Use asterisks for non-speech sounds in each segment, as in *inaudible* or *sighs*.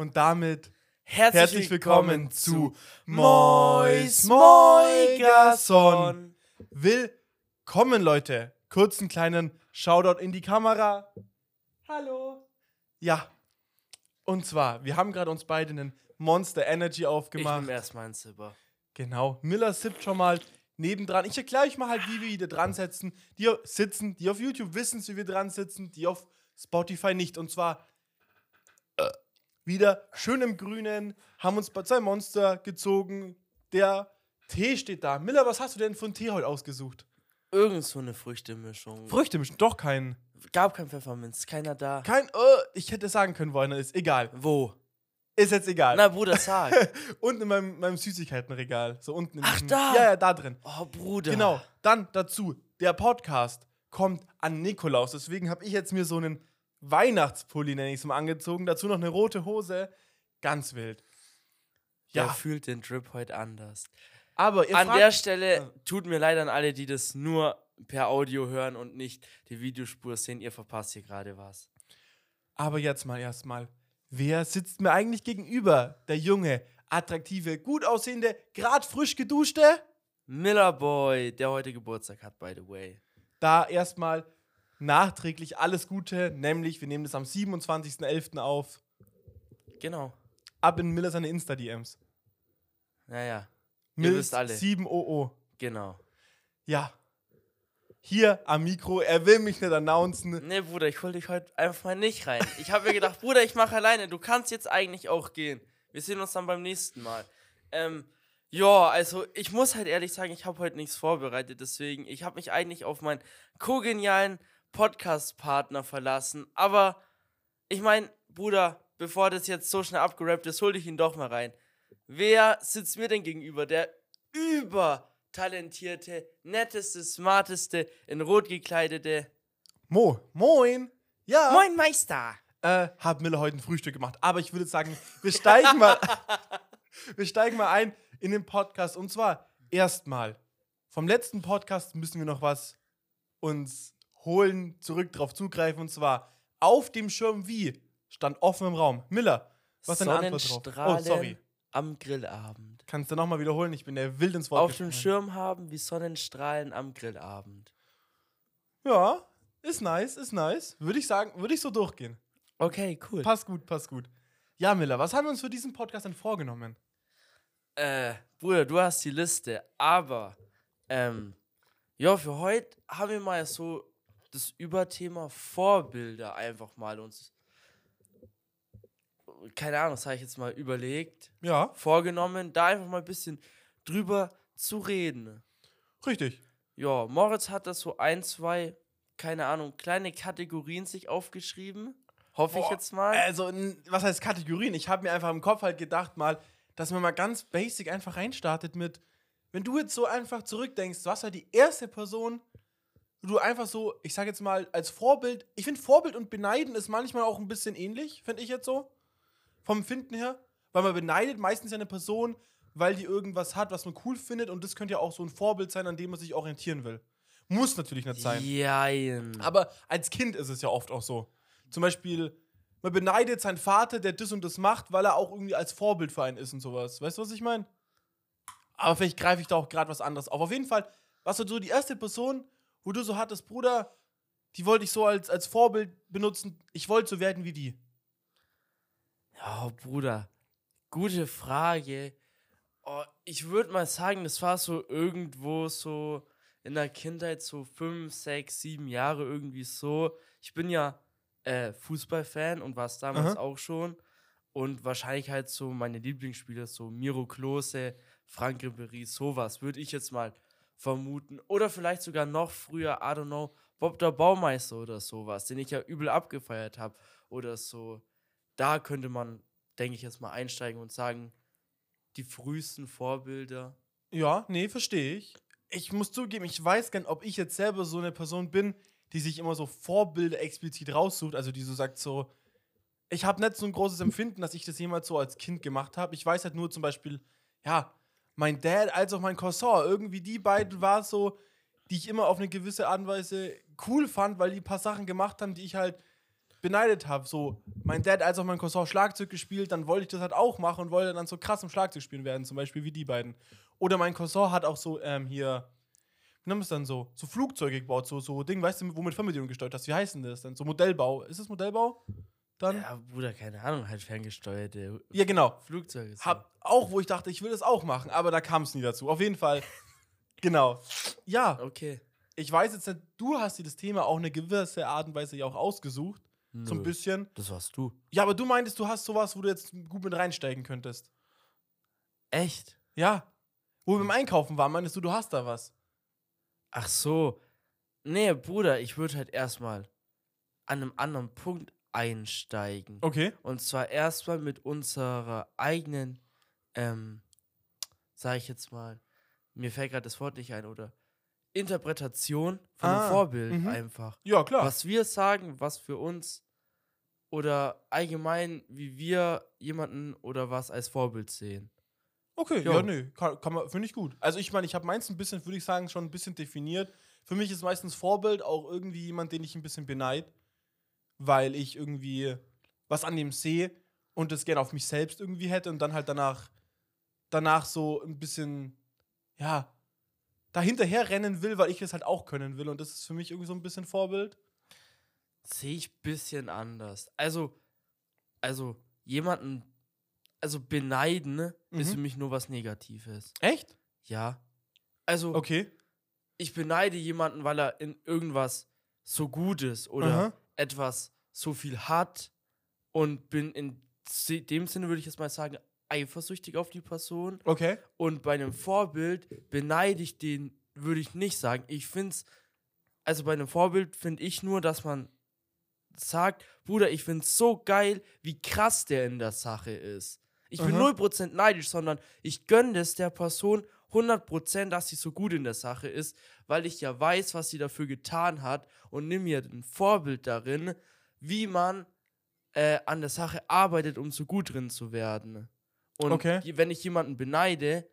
Und damit Herzlich, herzlich willkommen zu Mois Moigason. Willkommen, Leute. Kurzen kleinen Shoutout in die Kamera. Hallo. Ja. Und zwar, wir haben gerade uns beide einen Monster Energy Ich aufgemacht. nehme erstmal ein Zipper. Genau. Miller sippt schon mal nebendran. Ich erkläre euch mal halt, wie wir wieder dran sitzen. Die sitzen, die auf YouTube wissen, wie wir dran sitzen, die auf Spotify nicht. Und zwar wieder schön im Grünen, haben uns bei zwei Monster gezogen. Der Tee steht da. Miller, was hast du denn für einen Tee heute ausgesucht? Irgend so eine Früchtemischung. Früchte mischen, doch keinen. Gab kein Pfefferminz, keiner da. Kein, äh, ich hätte sagen können, wo einer ist. Egal. Wo? Ist jetzt egal. Na, Bruder, sag. *laughs* unten in meinem, meinem Süßigkeitenregal. So unten in Ach, diesem- da. Ja, ja, da drin. Oh, Bruder. Genau. Dann dazu, der Podcast kommt an Nikolaus. Deswegen habe ich jetzt mir so einen Weihnachtspulli, nenne ich es mal, angezogen. Dazu noch eine rote Hose. Ganz wild. Der Ja, fühlt den Drip heute anders. aber ihr An fragt, der Stelle tut mir leid an alle, die das nur per Audio hören und nicht die Videospur sehen. Ihr verpasst hier gerade was. aber jetzt mal erstmal. Wer sitzt mir eigentlich gegenüber? Der junge, attraktive, gut aussehende, grad frisch geduschte? Miller Boy, der heute Geburtstag hat, by the way. Da erstmal nachträglich alles Gute, nämlich wir nehmen das am 27.11. auf. Genau. Ab in Miller seine Insta-DMs. Naja. Ihr wisst alle. 7OO. Genau. Ja. Hier am Mikro, er will mich nicht announcen. Nee, Bruder, ich hol dich heute einfach mal nicht rein. Ich habe mir gedacht, Bruder, ich mache alleine. Du kannst jetzt eigentlich auch gehen. Wir sehen uns dann beim nächsten Mal. Ähm, ja, also ich muss halt ehrlich sagen, ich habe heute nichts vorbereitet. Deswegen, ich habe mich eigentlich auf meinen kogenialen Podcast-Partner verlassen. Aber ich meine, Bruder, bevor das jetzt so schnell abgerappt ist, hol dich ihn doch mal rein. Wer sitzt mir denn gegenüber? Der übertalentierte, netteste, smarteste, in rot gekleidete. Mo, moin. Ja. Moin Meister! Äh, hab Miller heute ein Frühstück gemacht. Aber ich würde sagen, wir steigen mal, *laughs* wir steigen mal ein in den Podcast. Und zwar erstmal, vom letzten Podcast müssen wir noch was uns holen, zurück drauf zugreifen. Und zwar, auf dem Schirm wie stand offen im Raum. Miller, was ist deine Antwort drauf? Oh, Sonnenstrahlen sorry. am Grillabend. Kannst du nochmal wiederholen? Ich bin der wild ins Wort Auf dem. Schirm haben wie Sonnenstrahlen am Grillabend. Ja, ist nice, ist nice. Würde ich sagen, würde ich so durchgehen. Okay, cool. Passt gut, passt gut. Ja, Miller, was haben wir uns für diesen Podcast denn vorgenommen? Äh, Bruder, du hast die Liste, aber, ähm, ja, für heute haben wir mal so das Überthema Vorbilder einfach mal uns, keine Ahnung, das habe ich jetzt mal überlegt, Ja, vorgenommen, da einfach mal ein bisschen drüber zu reden. richtig. Ja, Moritz hat das so ein, zwei, keine Ahnung, kleine Kategorien sich aufgeschrieben. Hoffe ich Boah, jetzt mal. Also, was heißt Kategorien? Ich habe mir einfach im Kopf halt gedacht, mal, dass man mal ganz basic einfach reinstartet mit, wenn du jetzt so einfach zurückdenkst, du hast halt die erste Person, du einfach so, ich sag jetzt mal, als Vorbild, ich finde Vorbild und Beneiden ist manchmal auch ein bisschen ähnlich, finde ich jetzt so. Vom Finden her. Weil man beneidet meistens ja eine Person, weil die irgendwas hat, was man cool findet und das könnte ja auch so ein Vorbild sein, an dem man sich orientieren will. Muss natürlich nicht sein. Jein. Aber als Kind ist es ja oft auch so. Zum Beispiel, man beneidet seinen Vater, der das und das macht, weil er auch irgendwie als Vorbild für einen ist und sowas. Weißt du, was ich meine? Aber vielleicht greife ich da auch gerade was anderes auf. Auf jeden Fall, was so die erste Person, wo du so hattest, Bruder, die wollte ich so als, als Vorbild benutzen. Ich wollte so werden wie die. Ja, Bruder, gute Frage. Oh, ich würde mal sagen, das war so irgendwo so in der Kindheit so fünf, sechs, sieben Jahre irgendwie so. Ich bin ja äh, Fußballfan und war es damals Aha. auch schon. Und wahrscheinlich halt so meine Lieblingsspieler, so Miro Klose, Frank Ribéry, sowas, würde ich jetzt mal vermuten. Oder vielleicht sogar noch früher, I don't know, Bob der Baumeister oder sowas, den ich ja übel abgefeiert habe oder so. Da könnte man, denke ich, jetzt mal einsteigen und sagen, die frühesten Vorbilder. Ja, nee, verstehe ich. Ich muss zugeben, ich weiß nicht, ob ich jetzt selber so eine Person bin, die sich immer so Vorbilder explizit raussucht, also die so sagt so, ich habe nicht so ein großes Empfinden, dass ich das jemals so als Kind gemacht habe. Ich weiß halt nur zum Beispiel, ja, mein Dad als auch mein Cousin, irgendwie die beiden war so, die ich immer auf eine gewisse Art und Weise cool fand, weil die ein paar Sachen gemacht haben, die ich halt beneidet habe. So, mein Dad als auch mein Cousin Schlagzeug gespielt, dann wollte ich das halt auch machen und wollte dann so krass im Schlagzeug spielen werden, zum Beispiel wie die beiden. Oder mein Cousin hat auch so ähm, hier, wie nennt man es dann so, so Flugzeuge gebaut, so, so Ding, weißt du, womit Fernbedienung gesteuert hast. Wie heißen das dann? So Modellbau. Ist das Modellbau? Dann? Ja, Ja, Bruder, keine Ahnung, halt ferngesteuerte genau. Flugzeuge. so. Hab auch, wo ich dachte, ich will das auch machen, aber da kam es nie dazu. Auf jeden Fall. *laughs* genau. Ja, Okay. ich weiß jetzt nicht, du hast dir das Thema auch eine gewisse Art und Weise ja auch ausgesucht. So ein Nö, bisschen. Das warst du. Ja, aber du meintest, du hast sowas, wo du jetzt gut mit reinsteigen könntest. Echt? Ja. Wo wir beim Einkaufen waren, meintest du, du hast da was. Ach so. Nee, Bruder, ich würde halt erstmal an einem anderen Punkt einsteigen. Okay. Und zwar erstmal mit unserer eigenen, ähm, sag ich jetzt mal, mir fällt gerade das Wort nicht ein, oder Interpretation von Ah, einem Vorbild mhm. einfach. Ja, klar. Was wir sagen, was für uns oder allgemein, wie wir jemanden oder was als Vorbild sehen. Okay, Jo. ja, nee, kann, kann man, finde ich gut. Also ich meine, ich habe meins ein bisschen, würde ich sagen, schon ein bisschen definiert. Für mich ist meistens Vorbild auch irgendwie jemand, den ich ein bisschen beneid, weil ich irgendwie was an dem sehe und das gerne auf mich selbst irgendwie hätte und dann halt danach, danach so ein bisschen, ja, dahinterher rennen will, weil ich es halt auch können will und das ist für mich irgendwie so ein bisschen Vorbild. Sehe ich ein bisschen anders. Also, also jemanden, also beneiden ist Mhm. für mich nur was Negatives. Echt? Ja. Also, Okay. ich beneide jemanden, weil er in irgendwas so gut ist oder Aha. Etwas so viel hat und bin in dem Sinne, würde ich jetzt mal sagen, eifersüchtig auf die Person. Okay. Und bei einem Vorbild beneide ich den, würde ich nicht sagen. Ich finde es, also bei einem Vorbild finde ich nur, dass man sagt, Bruder, ich finde es so geil, wie krass der in der Sache ist. Ich bin Aha. 0% neidisch, sondern ich gönne es der Person 100%, dass sie so gut in der Sache ist, weil ich ja weiß, was sie dafür getan hat und nimm mir ein Vorbild darin, wie man äh, an der Sache arbeitet, um so gut drin zu werden. Und Okay. wenn ich jemanden beneide,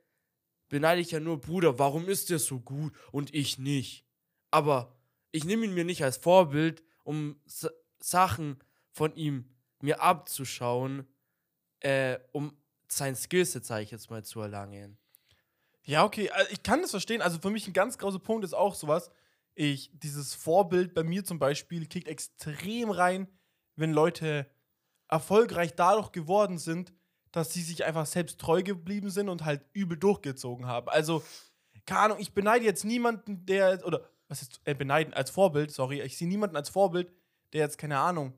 beneide ich ja nur, Bruder, warum ist der so gut und ich nicht? Aber ich nehme ihn mir nicht als Vorbild, um S Sachen von ihm mir abzuschauen, äh, um sein Skillset, sage ich jetzt mal, zu erlangen. Ja, okay, also ich kann das verstehen. Also für mich ein ganz großer Punkt ist auch sowas. Ich, dieses Vorbild bei mir zum Beispiel kickt extrem rein, wenn Leute erfolgreich dadurch geworden sind, dass sie sich einfach selbst treu geblieben sind und halt übel durchgezogen haben. Also, keine Ahnung, ich beneide jetzt niemanden, der, oder was ist, äh, beneiden, als Vorbild, sorry, ich sehe niemanden als Vorbild, der jetzt, keine Ahnung,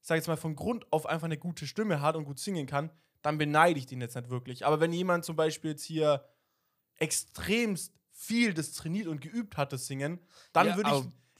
ich sag jetzt mal, von Grund auf einfach eine gute Stimme hat und gut singen kann, dann beneide ich den jetzt nicht wirklich. Aber wenn jemand zum Beispiel jetzt hier extremst viel das trainiert und geübt hat, das Singen, dann Ja, würde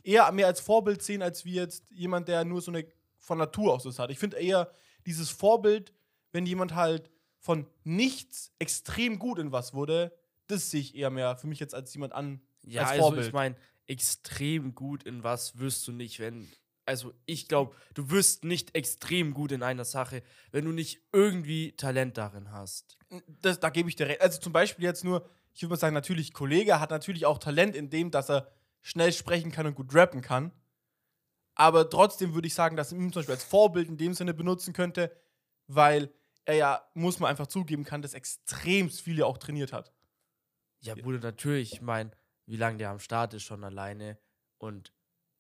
ich eher mehr als Vorbild sehen, als wie jetzt jemand, der nur so eine von Natur aus das hat. Ich finde eher dieses Vorbild, wenn jemand halt von nichts extrem gut in was wurde, das sehe ich eher mehr für mich jetzt als jemand an Ja, als also Vorbild. ich meine, extrem gut in was wirst du nicht, wenn. Also ich glaube, du wirst nicht extrem gut in einer Sache, wenn du nicht irgendwie Talent darin hast. das, da gebe ich dir recht. Also zum Beispiel jetzt nur, ich würde mal sagen, natürlich, Kollege hat natürlich auch Talent in dem, dass er schnell sprechen kann und gut rappen kann. Aber trotzdem würde ich sagen, dass ich ihn zum Beispiel als Vorbild in dem Sinne benutzen könnte, weil er ja, muss man einfach zugeben kann, dass extrem viele auch trainiert hat. Ja, Bruder, natürlich. Ich meine, wie lange der am Start ist schon alleine und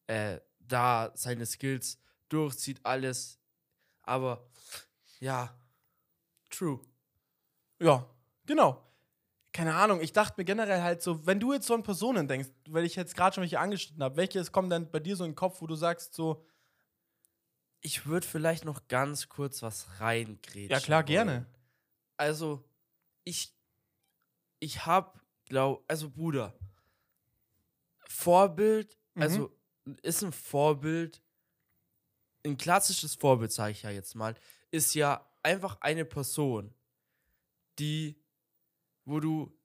äh, da seine Skills durchzieht, alles. Aber ja, true. Ja, genau. Keine Ahnung, ich dachte mir generell halt so, wenn du jetzt so an Personen denkst, weil ich jetzt gerade schon welche angeschnitten habe, welches kommt dann bei dir so in den Kopf, wo du sagst so, Ich würde vielleicht noch ganz kurz was reingrätschen. Ja, klar, wollen. gerne. Also, ich, ich hab, glaub, also Bruder, Vorbild, Mhm. also ist ein Vorbild, ein klassisches Vorbild, sage ich ja jetzt mal, ist ja einfach eine Person, die, wo du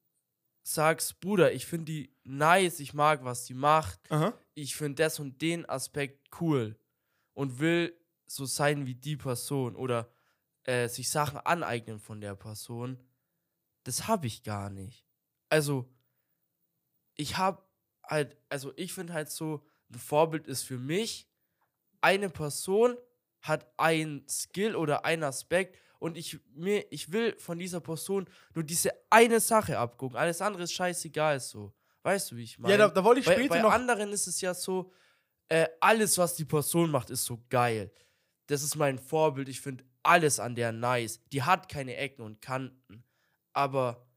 sagst, Bruder, ich finde die nice, ich mag, was die macht, aha, ich finde das und den Aspekt cool und will so sein wie die Person oder äh, sich Sachen aneignen von der Person, das habe ich gar nicht. Also, ich habe halt, also ich finde halt so, ein Vorbild ist für mich eine Person, hat ein Skill oder ein Aspekt und ich, mir, ich will von dieser Person nur diese eine Sache abgucken. Alles andere ist scheißegal so. Weißt du, wie ich meine? Ja, da, da wollte ich bei, später bei noch. anderen ist es ja so, äh, alles, was die Person macht, ist so geil. Das ist mein Vorbild. Ich finde alles an der nice. Die hat keine Ecken und Kanten. Aber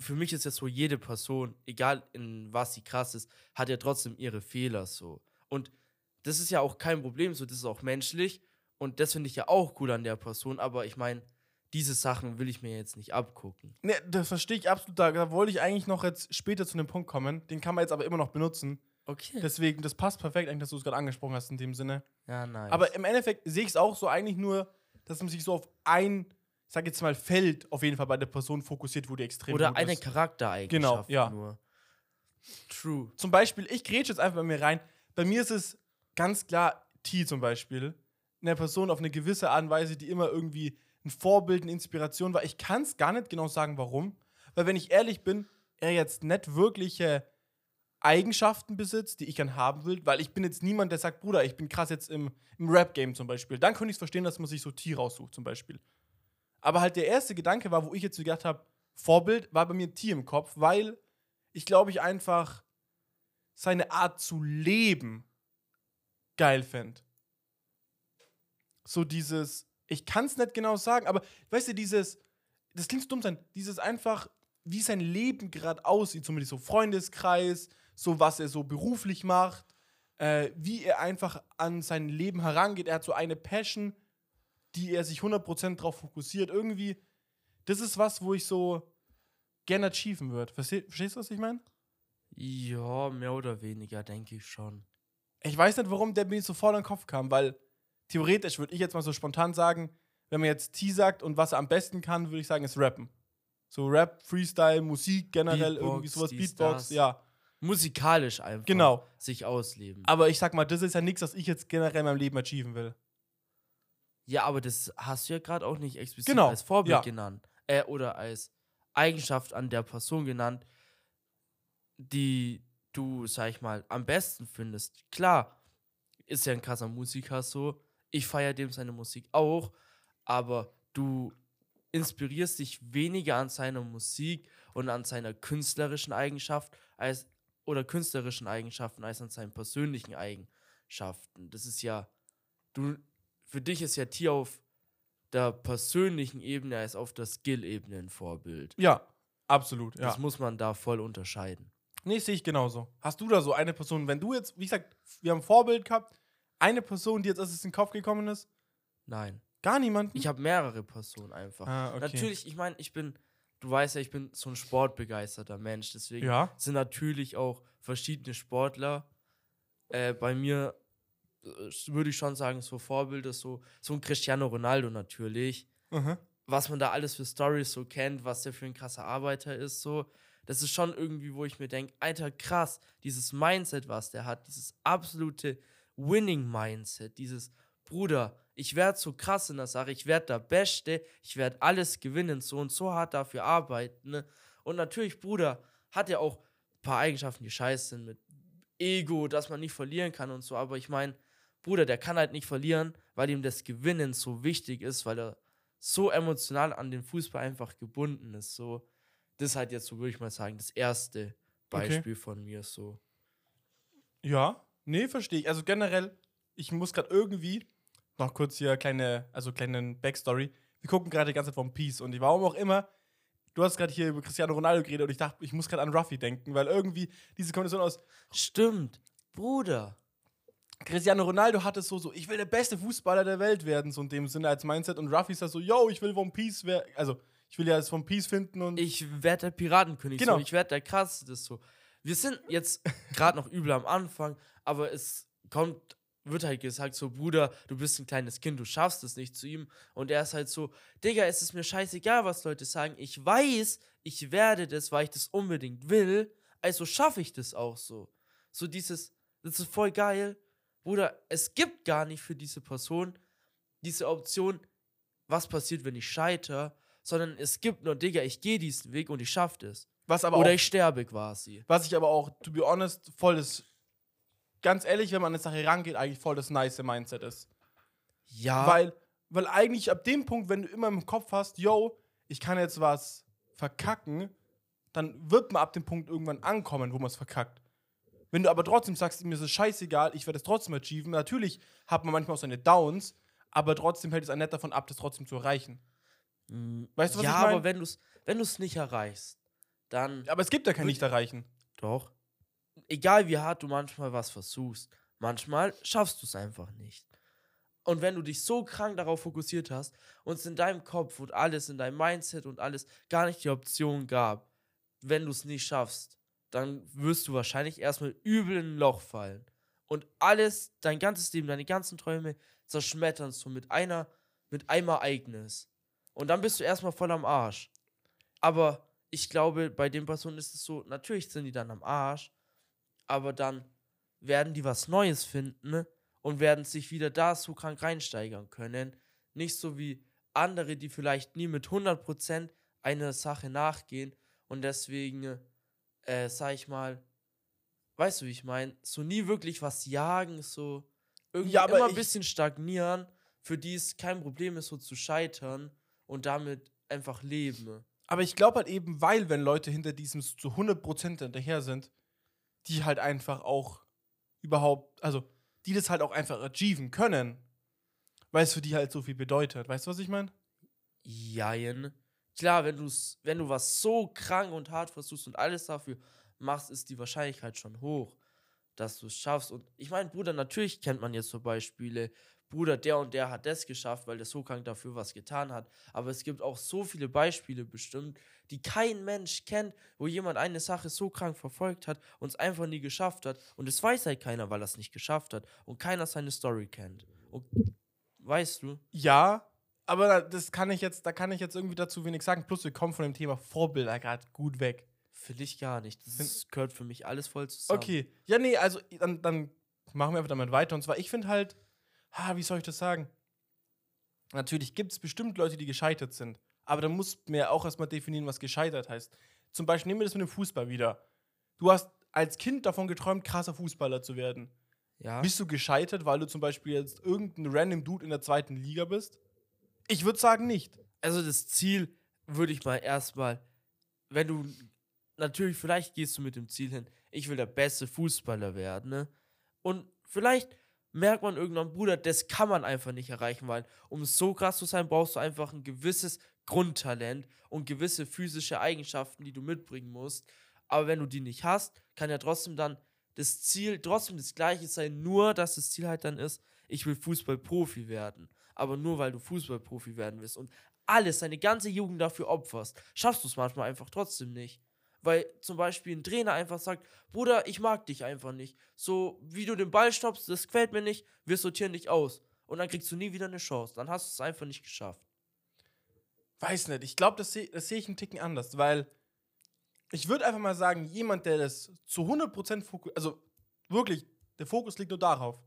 für mich ist jetzt so, jede Person, egal in was sie krass ist, hat ja trotzdem ihre Fehler so. Und das ist ja auch kein Problem, so, das ist auch menschlich. Und das finde ich ja auch cool an der Person. Aber ich meine, diese Sachen will ich mir jetzt nicht abgucken. Ne, das verstehe ich absolut. Da, da wollte ich eigentlich noch jetzt später zu einem Punkt kommen. Den kann man jetzt aber immer noch benutzen. Okay. Deswegen, das passt perfekt, eigentlich, dass du es gerade angesprochen hast in dem Sinne. ja, nice. Aber im Endeffekt sehe ich es auch so eigentlich nur, dass man sich so auf ein, ich sag jetzt mal, Feld auf jeden Fall bei der Person fokussiert, wo die extrem Oder gut eine ist. Charaktereigenschaft Genau, ja. nur. True. Zum Beispiel, ich grätsche jetzt einfach bei mir rein. Bei mir ist es ganz klar T zum Beispiel. Eine Person auf eine gewisse Art und Weise, die immer irgendwie ein Vorbild, eine Inspiration war. Ich kann es gar nicht genau sagen, warum. Weil, wenn ich ehrlich bin, er jetzt nicht wirkliche Eigenschaften besitzt, die ich gern haben will, weil ich bin jetzt niemand, der sagt, Bruder, ich bin krass jetzt im, im Rap-Game zum Beispiel. Dann könnte ich es verstehen, dass man sich so T raussucht zum Beispiel. Aber halt der erste Gedanke war, wo ich jetzt gedacht habe, Vorbild, war bei mir T im Kopf, weil ich glaube, ich einfach seine Art zu leben geil fände. So dieses, ich kann es nicht genau sagen, aber weißt du, dieses, das klingt so dumm sein, dieses einfach, wie sein Leben gerade aussieht, zumindest so Freundeskreis, so was er so beruflich macht, äh, wie er einfach an sein Leben herangeht. Er hat so eine Passion, die er sich 100% drauf fokussiert. Irgendwie, das ist was, wo ich so gerne achieven würde. Versteh, verstehst du, was ich meine? Ja, mehr oder weniger, denke ich schon. Ich weiß nicht, warum der mir so voll in den Kopf kam, weil theoretisch würde ich jetzt mal so spontan sagen, wenn man jetzt T sagt und was er am besten kann, würde ich sagen, ist Rappen. So Rap, Freestyle, Musik generell, Beatbox, irgendwie sowas, Beatbox, ja. Musikalisch einfach. Genau. Sich ausleben. Aber ich sag mal, das ist ja nichts, was ich jetzt generell in meinem Leben achieven will. ja, aber das hast du ja gerade auch nicht explizit Genau, als Vorbild ja. genannt. Äh, oder als Eigenschaft an der Person genannt, die du, sag ich mal, am besten findest. Klar, ist ja ein krasser Musiker so. Ich feiere dem seine Musik auch, aber du inspirierst dich weniger an seiner Musik und an seiner künstlerischen Eigenschaft als oder künstlerischen Eigenschaften als an seinen persönlichen Eigenschaften. Das ist ja du für dich ist ja Tier auf der persönlichen Ebene als auf der Skill-Ebene ein Vorbild. Ja, absolut, ja. Das muss man da voll unterscheiden. Nee, sehe ich genauso. Hast du da so eine Person, wenn du jetzt, wie gesagt, wir haben ein Vorbild gehabt, eine Person, die jetzt es in den Kopf gekommen ist? Nein. Gar niemanden? Ich habe mehrere Personen einfach. ah, okay. Natürlich, ich meine, ich bin, du weißt ja, ich bin so ein sportbegeisterter Mensch, deswegen Ja. sind natürlich auch verschiedene Sportler äh, bei mir, äh, würde ich schon sagen, so Vorbilder, so, so ein Cristiano Ronaldo natürlich. Mhm. was man da alles für Stories so kennt, was der für ein krasser Arbeiter ist, so. Das ist schon irgendwie, wo ich mir denke, Alter, krass, dieses Mindset, was der hat, dieses absolute Winning-Mindset, dieses Bruder, ich werde so krass in der Sache, ich werde der Beste, ich werde alles gewinnen, so und so hart dafür arbeiten. Ne? Und natürlich, Bruder, hat er auch ein paar Eigenschaften, die scheiße sind, mit Ego, dass man nicht verlieren kann und so, aber ich meine, Bruder, der kann halt nicht verlieren, weil ihm das Gewinnen so wichtig ist, weil er so emotional an den Fußball einfach gebunden ist. So, das ist halt jetzt so, würde ich mal sagen, das erste Beispiel von mir so. Ja, nee, verstehe ich. Also generell, ich muss gerade irgendwie noch kurz hier kleine, also kleinen Backstory. Wir gucken gerade die ganze Zeit One Piece und warum auch immer, du hast gerade hier über Cristiano Ronaldo geredet und ich dachte, ich muss gerade an Ruffy denken, weil irgendwie diese Kombination aus Stimmt, Bruder. Cristiano Ronaldo hat es so, so, ich will der beste Fußballer der Welt werden, so in dem Sinne als Mindset und Ruffy ist da so, yo, ich will One Piece werden, also ich will ja das One Piece finden und Ich werde der Piratenkönig, Genau. so, ich werde der krasseste so. Wir sind jetzt gerade noch übel am Anfang, aber es kommt, wird halt gesagt, so, Bruder, du bist ein kleines Kind, du schaffst es nicht zu ihm. Und er ist halt so, Digga, es ist mir scheißegal, was Leute sagen. Ich weiß, ich werde das, weil ich das unbedingt will. Also schaffe ich das auch so. So dieses, das ist voll geil. Bruder, es gibt gar nicht für diese Person diese Option, was passiert, wenn ich scheitere, sondern es gibt nur, Digga, ich gehe diesen Weg und ich schaffe das. Was aber Oder auch, ich sterbe quasi. was ich aber auch, to be honest, voll das, ganz ehrlich, wenn man an eine Sache rangeht, eigentlich voll das nice Mindset ist. Ja. Weil, weil eigentlich ab dem Punkt, wenn du immer im Kopf hast, yo, ich kann jetzt was verkacken, dann wird man ab dem Punkt irgendwann ankommen, wo man es verkackt. Wenn du aber trotzdem sagst, mir ist es scheißegal, ich werde es trotzdem achieven, natürlich hat man manchmal auch seine Downs, aber trotzdem hält es einen nicht davon ab, das trotzdem zu erreichen. Weißt du, was ja, ich mein? aber wenn du es wenn du's nicht erreichst, dann Aber es gibt ja kein Würd- Nicht-Erreichen. doch. Egal wie hart du manchmal was versuchst, manchmal schaffst du es einfach nicht. Und wenn du dich so krank darauf fokussiert hast und es in deinem Kopf und alles in deinem Mindset und alles gar nicht die Option gab, wenn du es nicht schaffst, dann wirst du wahrscheinlich erstmal übel in ein Loch fallen. Und alles, dein ganzes Leben, deine ganzen Träume zerschmettern so mit einer, mit einem Ereignis. Und dann bist du erstmal voll am Arsch. Aber ich glaube, bei den Personen ist es so, natürlich sind die dann am Arsch, aber dann werden die was Neues finden ne? und werden sich wieder da so krank reinsteigern können. Nicht so wie andere, die vielleicht nie mit 100% einer Sache nachgehen und deswegen, äh, sag ich mal, weißt du, wie ich meine, so nie wirklich was jagen, so irgendwie Ja, immer ein bisschen stagnieren, für die es kein Problem ist, so zu scheitern und damit einfach leben. Aber ich glaube halt eben, weil, wenn Leute hinter diesem zu 100% hinterher sind, die halt einfach auch überhaupt, also die das halt auch einfach achieven können, weil es für die halt so viel bedeutet. Weißt du, was ich meine? Jein. Klar, wenn, du's, wenn du was so krank und hart versuchst und alles dafür machst, ist die Wahrscheinlichkeit schon hoch, dass du es schaffst. Und ich meine, Bruder, natürlich kennt man jetzt so Beispiele. Bruder, der und der hat das geschafft, weil der so krank dafür was getan hat. Aber es gibt auch so viele Beispiele bestimmt, die kein Mensch kennt, wo jemand eine Sache so krank verfolgt hat und es einfach nie geschafft hat. Und es weiß halt keiner, weil er es nicht geschafft hat. Und keiner seine Story kennt. Und weißt du? Ja, aber da- das kann ich jetzt, da kann ich jetzt irgendwie dazu wenig sagen. Plus, wir kommen von dem Thema Vorbilder gerade gut weg. Finde ich gar nicht. Das ist, gehört für mich alles voll zusammen. Okay. Ja, nee, also dann, dann machen wir einfach damit weiter. Und zwar, ich finde halt, ha, wie soll ich das sagen? Natürlich gibt es bestimmt Leute, die gescheitert sind. Aber da muss man ja auch erstmal definieren, was gescheitert heißt. Zum Beispiel nehmen wir das mit dem Fußball wieder. Du hast als Kind davon geträumt, krasser Fußballer zu werden. Ja. Bist du gescheitert, weil du zum Beispiel jetzt irgendein random Dude in der zweiten Liga bist? Ich würde sagen nicht. Also das Ziel würde ich mal erstmal, wenn du natürlich vielleicht gehst du mit dem Ziel hin, ich will der beste Fußballer werden, ne? Und vielleicht merkt man irgendwann, Bruder, das kann man einfach nicht erreichen, weil um so krass zu sein, brauchst du einfach ein gewisses Grundtalent und gewisse physische Eigenschaften, die du mitbringen musst. Aber wenn du die nicht hast, kann ja trotzdem dann das Ziel trotzdem das gleiche sein, nur dass das Ziel halt dann ist, ich will Fußballprofi werden. Aber nur weil du Fußballprofi werden willst und alles, deine ganze Jugend dafür opferst, schaffst du es manchmal einfach trotzdem nicht. Weil zum Beispiel ein Trainer einfach sagt, Bruder, ich mag dich einfach nicht. So wie du den Ball stoppst, das gefällt mir nicht, wir sortieren dich aus. Und dann kriegst du nie wieder eine Chance. Dann hast du es einfach nicht geschafft. Weiß nicht. Ich glaube, das sehe seh ich einen Ticken anders, weil ich würde einfach mal sagen, jemand, der das zu 100% Fokus, also wirklich, der Fokus liegt nur darauf.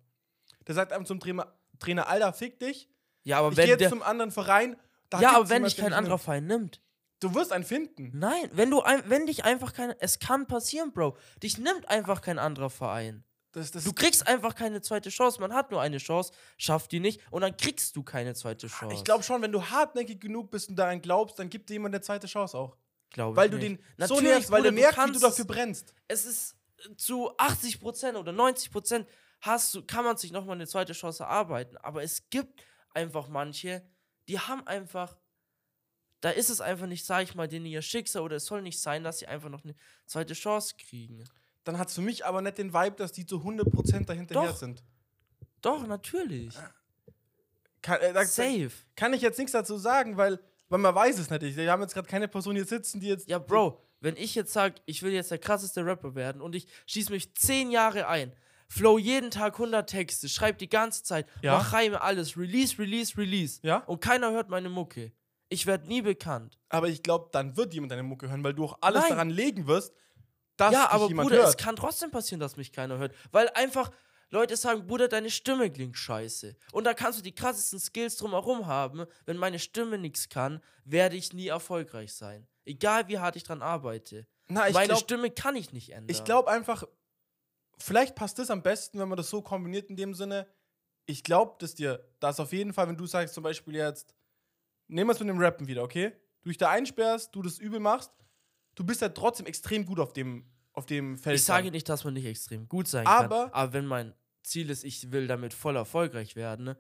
Der sagt einem zum Trainer, Trainer Alter, fick dich. Ja, aber Ich wenn gehe jetzt der, zum anderen Verein. da ja, aber wenn dich kein anderer nimmt. Verein nimmt. Du wirst einen finden. Nein, wenn du ein, wenn dich einfach kein, es kann passieren, Bro. Dich nimmt einfach kein anderer Verein. Das, das, Du kriegst einfach keine zweite Chance. Man hat nur eine Chance, schafft die nicht und dann kriegst du keine zweite Chance. ich glaube schon, wenn du hartnäckig genug bist und daran glaubst, dann gibt dir jemand eine zweite Chance auch. Glaub ich Weil du nicht. den so Natürlich, nervst, weil Bruder, du merkst, wie du kannst dafür brennst. Es ist zu 80% oder 90% hast du, kann man sich nochmal eine zweite Chance erarbeiten. Aber es gibt einfach manche, die haben einfach, da ist es einfach nicht, sag ich mal, denen ihr Schicksal oder es soll nicht sein, dass sie einfach noch eine zweite Chance kriegen. Dann hat es für mich aber nicht den Vibe, dass die zu 100% dahinterher Doch. sind. Doch, natürlich. Kann, äh, da, Safe. kann ich jetzt nichts dazu sagen, weil, weil man weiß es nicht. Wir haben jetzt gerade keine Person hier sitzen, die jetzt. Ja, Bro, wenn ich jetzt sag, ich will jetzt der krasseste Rapper werden und ich schieß mich 10 Jahre ein, flow jeden Tag 100 Texte, schreib die ganze Zeit, Ja. mach Reime, alles, release, release, release. Ja. Und keiner hört meine Mucke. Ich werde nie bekannt. Aber ich glaube, dann wird jemand deine Mucke hören, weil du auch alles Nein. daran legen wirst, dass ja, dich aber jemand Bruder, hört. es kann trotzdem passieren, dass mich keiner hört. Weil einfach Leute sagen, Bruder, deine Stimme klingt scheiße. Und da kannst du die krassesten Skills drumherum haben. Wenn meine Stimme nichts kann, werde ich nie erfolgreich sein. Egal wie hart ich dran arbeite. Na, ich meine glaube Stimme kann ich nicht ändern. ich glaub einfach, vielleicht passt das am besten, wenn man das so kombiniert in dem Sinne, ich glaube, dass dir das auf jeden Fall, wenn du sagst, zum Beispiel jetzt, nehmen wir es mit dem Rappen wieder, okay? Du dich da einsperrst, du das übel machst, du bist ja trotzdem extrem gut auf dem, auf dem Feld. Ich sage nicht, dass man nicht extrem gut sein Aber- kann. Aber wenn mein Ziel ist, ich will damit voll erfolgreich werden, ne,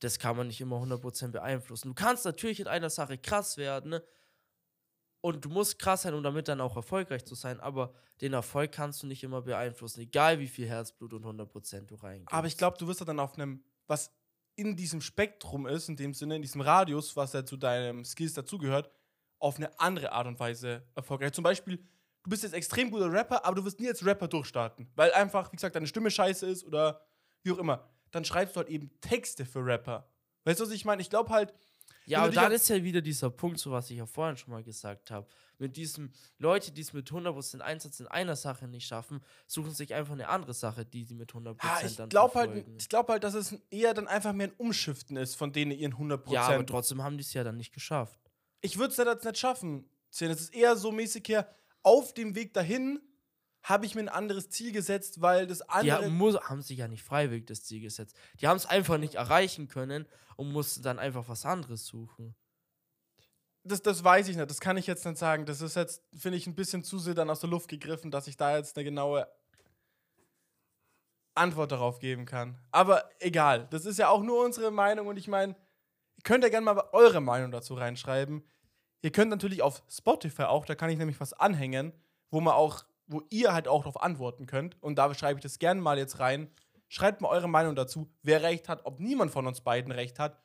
das kann man nicht immer 100% beeinflussen. Du kannst natürlich in einer Sache krass werden, ne, und du musst krass sein, um damit dann auch erfolgreich zu sein, aber den Erfolg kannst du nicht immer beeinflussen, egal wie viel Herzblut und 100% du reingibst. Aber ich glaube, du wirst ja dann auf einem, was in diesem Spektrum ist, in dem Sinne, in diesem Radius, was ja zu deinem Skills dazugehört, auf eine andere Art und Weise erfolgreich. Zum Beispiel, du bist jetzt extrem guter Rapper, aber du wirst nie als Rapper durchstarten, weil einfach, wie gesagt, deine Stimme scheiße ist oder wie auch immer. Dann schreibst du halt eben Texte für Rapper. Weißt du, was ich meine? Ich glaube halt, Ja, aber dann ist ja wieder dieser Punkt, so was ich ja vorhin schon mal gesagt habe. Mit diesem Leute, die es mit 100% Einsatz in einer Sache nicht schaffen, suchen sich einfach eine andere Sache, die sie mit 100% ah, ich dann glaube halt, verfolgen. ich glaube halt, dass es eher dann einfach mehr ein Umschiften ist von denen ihren 100%. Ja, aber trotzdem haben die es ja dann nicht geschafft. ich würde es ja jetzt nicht schaffen. Zehn. Es ist eher so mäßig her, auf dem Weg dahin habe ich mir ein anderes Ziel gesetzt, weil das Die andere. haben, muss, haben sich ja nicht freiwillig das Ziel gesetzt. Die haben es einfach nicht erreichen können und mussten dann einfach was anderes suchen. das, das weiß ich nicht, das kann ich jetzt nicht sagen. Das ist jetzt, finde ich, ein bisschen zu sehr dann aus der Luft gegriffen, dass ich da jetzt eine genaue Antwort darauf geben kann. Aber egal, das ist ja auch nur unsere Meinung und ich meine, ihr könnt ja gerne mal eure Meinung dazu reinschreiben. Ihr könnt natürlich auf Spotify auch, da kann ich nämlich was anhängen, wo man auch, wo ihr halt auch darauf antworten könnt. Und da schreibe ich das gerne mal jetzt rein. Schreibt mal eure Meinung dazu, wer recht hat, ob niemand von uns beiden recht hat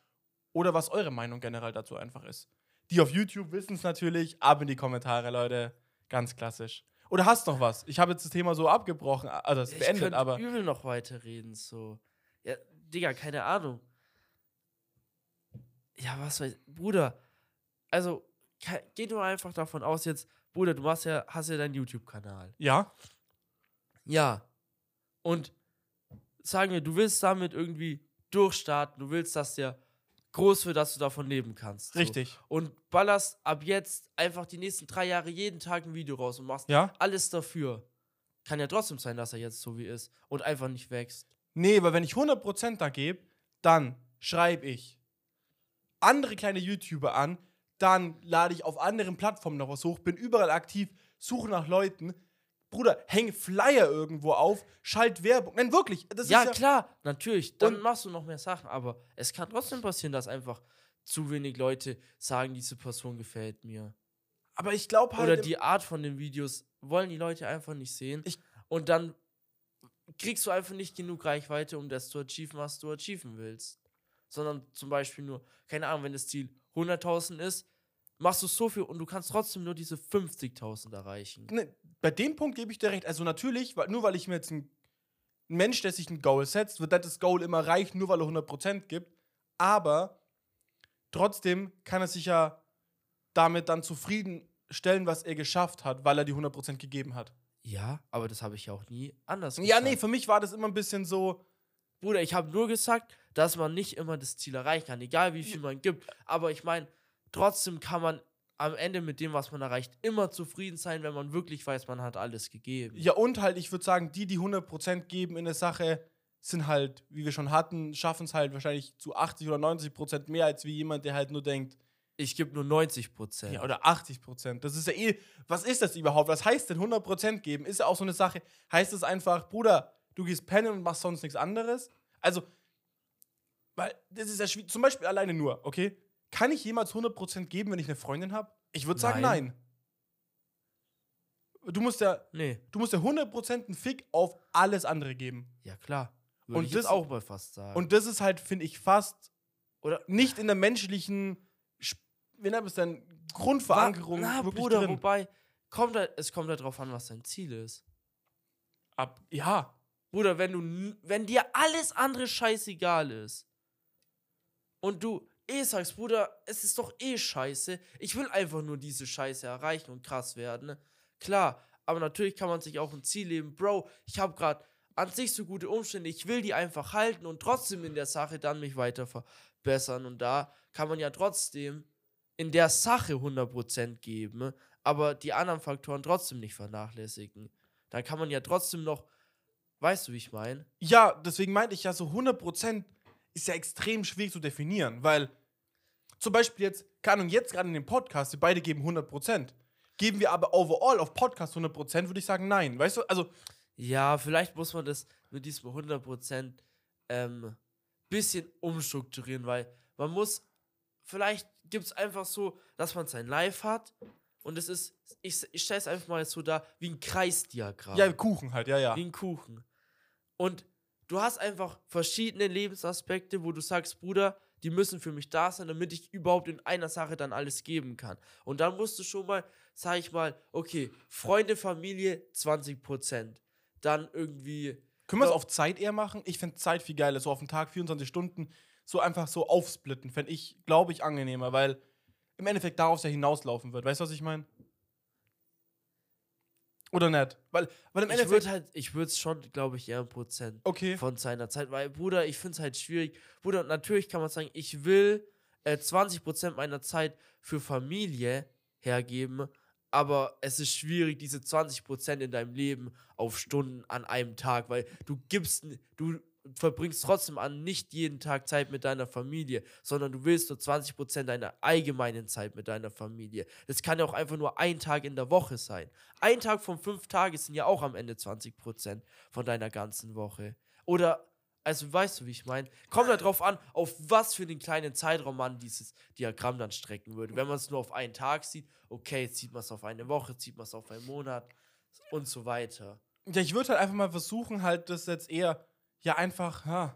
oder was eure Meinung generell dazu einfach ist. Die auf YouTube wissen es natürlich. Ab in die Kommentare, Leute. Ganz klassisch. Oder hast noch was? Ich habe jetzt das Thema so abgebrochen, also es Ich beendet, aber. übel noch weiterreden, so. Ja, Digga, keine Ahnung. Ja, was weiß Bruder, also, geh nur einfach davon aus jetzt, Bruder, du machst ja, hast ja deinen YouTube-Kanal. Ja, Ja. Und sagen wir, du willst damit irgendwie durchstarten, du willst, dass der groß wird, dass du davon leben kannst. So. richtig. Und ballerst ab jetzt einfach die nächsten drei Jahre jeden Tag ein Video raus und machst Ja? alles dafür. Kann ja trotzdem sein, dass er jetzt so wie ist und einfach nicht wächst. Nee, weil wenn ich 100% da gebe, dann schreibe ich andere kleine YouTuber an, dann lade ich auf anderen Plattformen noch was hoch, bin überall aktiv, suche nach Leuten. Bruder, häng Flyer irgendwo auf, schalt Werbung. Nein, wirklich. Das ja, ja klar, natürlich. Dann machst du noch mehr Sachen, aber es kann trotzdem passieren, dass einfach zu wenig Leute sagen, diese Person gefällt mir. Aber ich glaube halt. Oder die Art von den Videos wollen die Leute einfach nicht sehen. Ich- und dann kriegst du einfach nicht genug Reichweite, um das zu achieven, was du achieven willst. Sondern zum Beispiel nur, keine Ahnung, wenn das Ziel 100.000 ist, machst du so viel und du kannst trotzdem nur diese 50.000 erreichen. ne, bei dem Punkt gebe ich dir recht. Also natürlich, nur weil ich mir jetzt ein, Mensch, der sich ein Goal setzt, wird das Goal immer erreichen, nur weil er 100% gibt. Aber trotzdem kann er sich ja damit dann zufriedenstellen, was er geschafft hat, weil er die 100% gegeben hat. Ja, aber das habe ich ja auch nie anders Ja, gesagt. nee, für mich war das immer ein bisschen so. Bruder, ich habe nur gesagt, dass man nicht immer das Ziel erreichen kann, egal wie viel man gibt. Aber ich meine, trotzdem kann man am Ende mit dem, was man erreicht, immer zufrieden sein, wenn man wirklich weiß, man hat alles gegeben. Ja, und halt, ich würde sagen, die, die 100% geben in der Sache, sind halt, wie wir schon hatten, schaffen es halt wahrscheinlich zu 80 oder 90% mehr, als wie jemand, der halt nur denkt, Ich gebe nur 90 Prozent. Ja, oder 80 Prozent. Das ist ja eh. Was ist das überhaupt? Was heißt denn 100 Prozent geben? Ist ja auch so eine Sache. Heißt es einfach, Bruder, du gehst pennen und machst sonst nichts anderes? Also, weil das ist ja schwierig. Zum Beispiel alleine nur, okay? Kann ich jemals 100 Prozent geben, wenn ich eine Freundin habe? Ich würde sagen, nein. Du musst ja, nee, du musst ja 100 Prozent einen Fick auf alles andere geben. ja klar. Würde Und ich das- auch mal fast sagen. Und das ist halt, finde ich, fast Oder nicht in der menschlichen, wie nennt man es denn, Grundverankerung Na, wirklich Bruder, drin. wobei, kommt halt, es kommt halt drauf an, was dein Ziel ist. Ab, ja, Bruder, wenn du, wenn dir alles andere scheißegal ist und du eh sagst, Bruder, es ist doch eh scheiße, ich will einfach nur diese Scheiße erreichen und krass werden, ne? klar, aber natürlich kann man sich auch ein Ziel leben, Bro, ich habe gerade an sich so gute Umstände, ich will die einfach halten und trotzdem in der Sache dann mich weiter verbessern und da kann man ja trotzdem in der Sache 100% geben, ne? aber die anderen Faktoren trotzdem nicht vernachlässigen. Dann kann man ja trotzdem noch Weißt du, wie ich meine? Ja, deswegen meinte ich ja so 100% ist ja extrem schwierig zu definieren, weil zum Beispiel jetzt, keine Ahnung, jetzt gerade in dem Podcast, wir beide geben 100%. Geben wir aber overall auf Podcast 100%, würde ich sagen, nein. Weißt du, also, Ja, vielleicht muss man das mit diesem 100% ähm, bisschen umstrukturieren, weil man muss, vielleicht gibt es einfach so, dass man sein Live hat und es ist, ich, ich stelle es einfach mal so da, wie ein Kreisdiagramm. ja, Kuchen halt, ja, ja. Wie ein Kuchen. Und du hast einfach verschiedene Lebensaspekte, wo du sagst, Bruder, die müssen für mich da sein, damit ich überhaupt in einer Sache dann alles geben kann. Und dann musst du schon mal, sag ich mal, okay, Freunde, Familie 20%. Dann irgendwie, Können wir es auf Zeit eher machen? Ich finde Zeit viel geiler, so auf den Tag 24 Stunden, so einfach so aufsplitten, fände ich, glaube ich, angenehmer, weil im Endeffekt darauf ja hinauslaufen wird. Weißt du, was ich meine? Oder nicht? Weil, weil im ich Endeffekt. würde halt, ich würde es schon, glaube ich, eher ein Prozent okay. von seiner Zeit, weil, Bruder, ich finde es halt schwierig. Bruder, natürlich kann man sagen, ich will äh, 20% meiner Zeit für Familie hergeben, aber es ist schwierig, diese 20% in deinem Leben auf Stunden an einem Tag, weil du gibst, du verbringst trotzdem an nicht jeden Tag Zeit mit deiner Familie, sondern du willst nur 20% deiner allgemeinen Zeit mit deiner Familie. Das kann ja auch einfach nur ein Tag in der Woche sein. Ein Tag von fünf Tagen sind ja auch am Ende 20% von deiner ganzen Woche. Oder, also weißt du, wie ich meine? Kommt da drauf an, auf was für den kleinen Zeitraum man dieses Diagramm dann strecken würde. Wenn man es nur auf einen Tag sieht, okay, zieht man es auf eine Woche, zieht man es auf einen Monat und so weiter. Ja, ich würde halt einfach mal versuchen, halt das jetzt eher, ja, einfach, ha,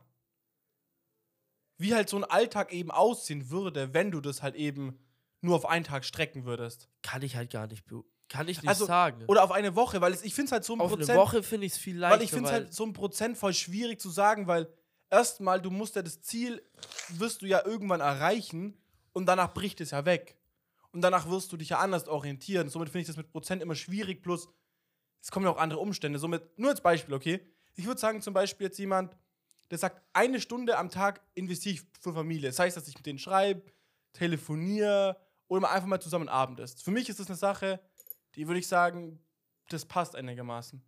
wie halt so ein Alltag eben aussehen würde, wenn du das halt eben nur auf einen Tag strecken würdest. Kann ich halt gar nicht, kann ich nicht Also, sagen. Oder auf eine Woche, weil es, ich finde es halt so ein auf Prozent. eine Woche finde ich es viel leichter. weil ich finde es halt so ein Prozent voll schwierig zu sagen, weil erstmal, du musst ja das Ziel, wirst du ja irgendwann erreichen und danach bricht es ja weg. Und danach wirst du dich ja anders orientieren. Somit finde ich das mit Prozent immer schwierig, plus es kommen ja auch andere Umstände. Somit, nur als Beispiel, okay? Ich würde sagen, zum Beispiel jetzt jemand, der sagt, eine Stunde am Tag investiere ich für Familie. Das heißt, dass ich mit denen schreibe, telefoniere oder mal einfach mal zusammen Abend ist. Für mich ist das eine Sache, die würde ich sagen, das passt einigermaßen.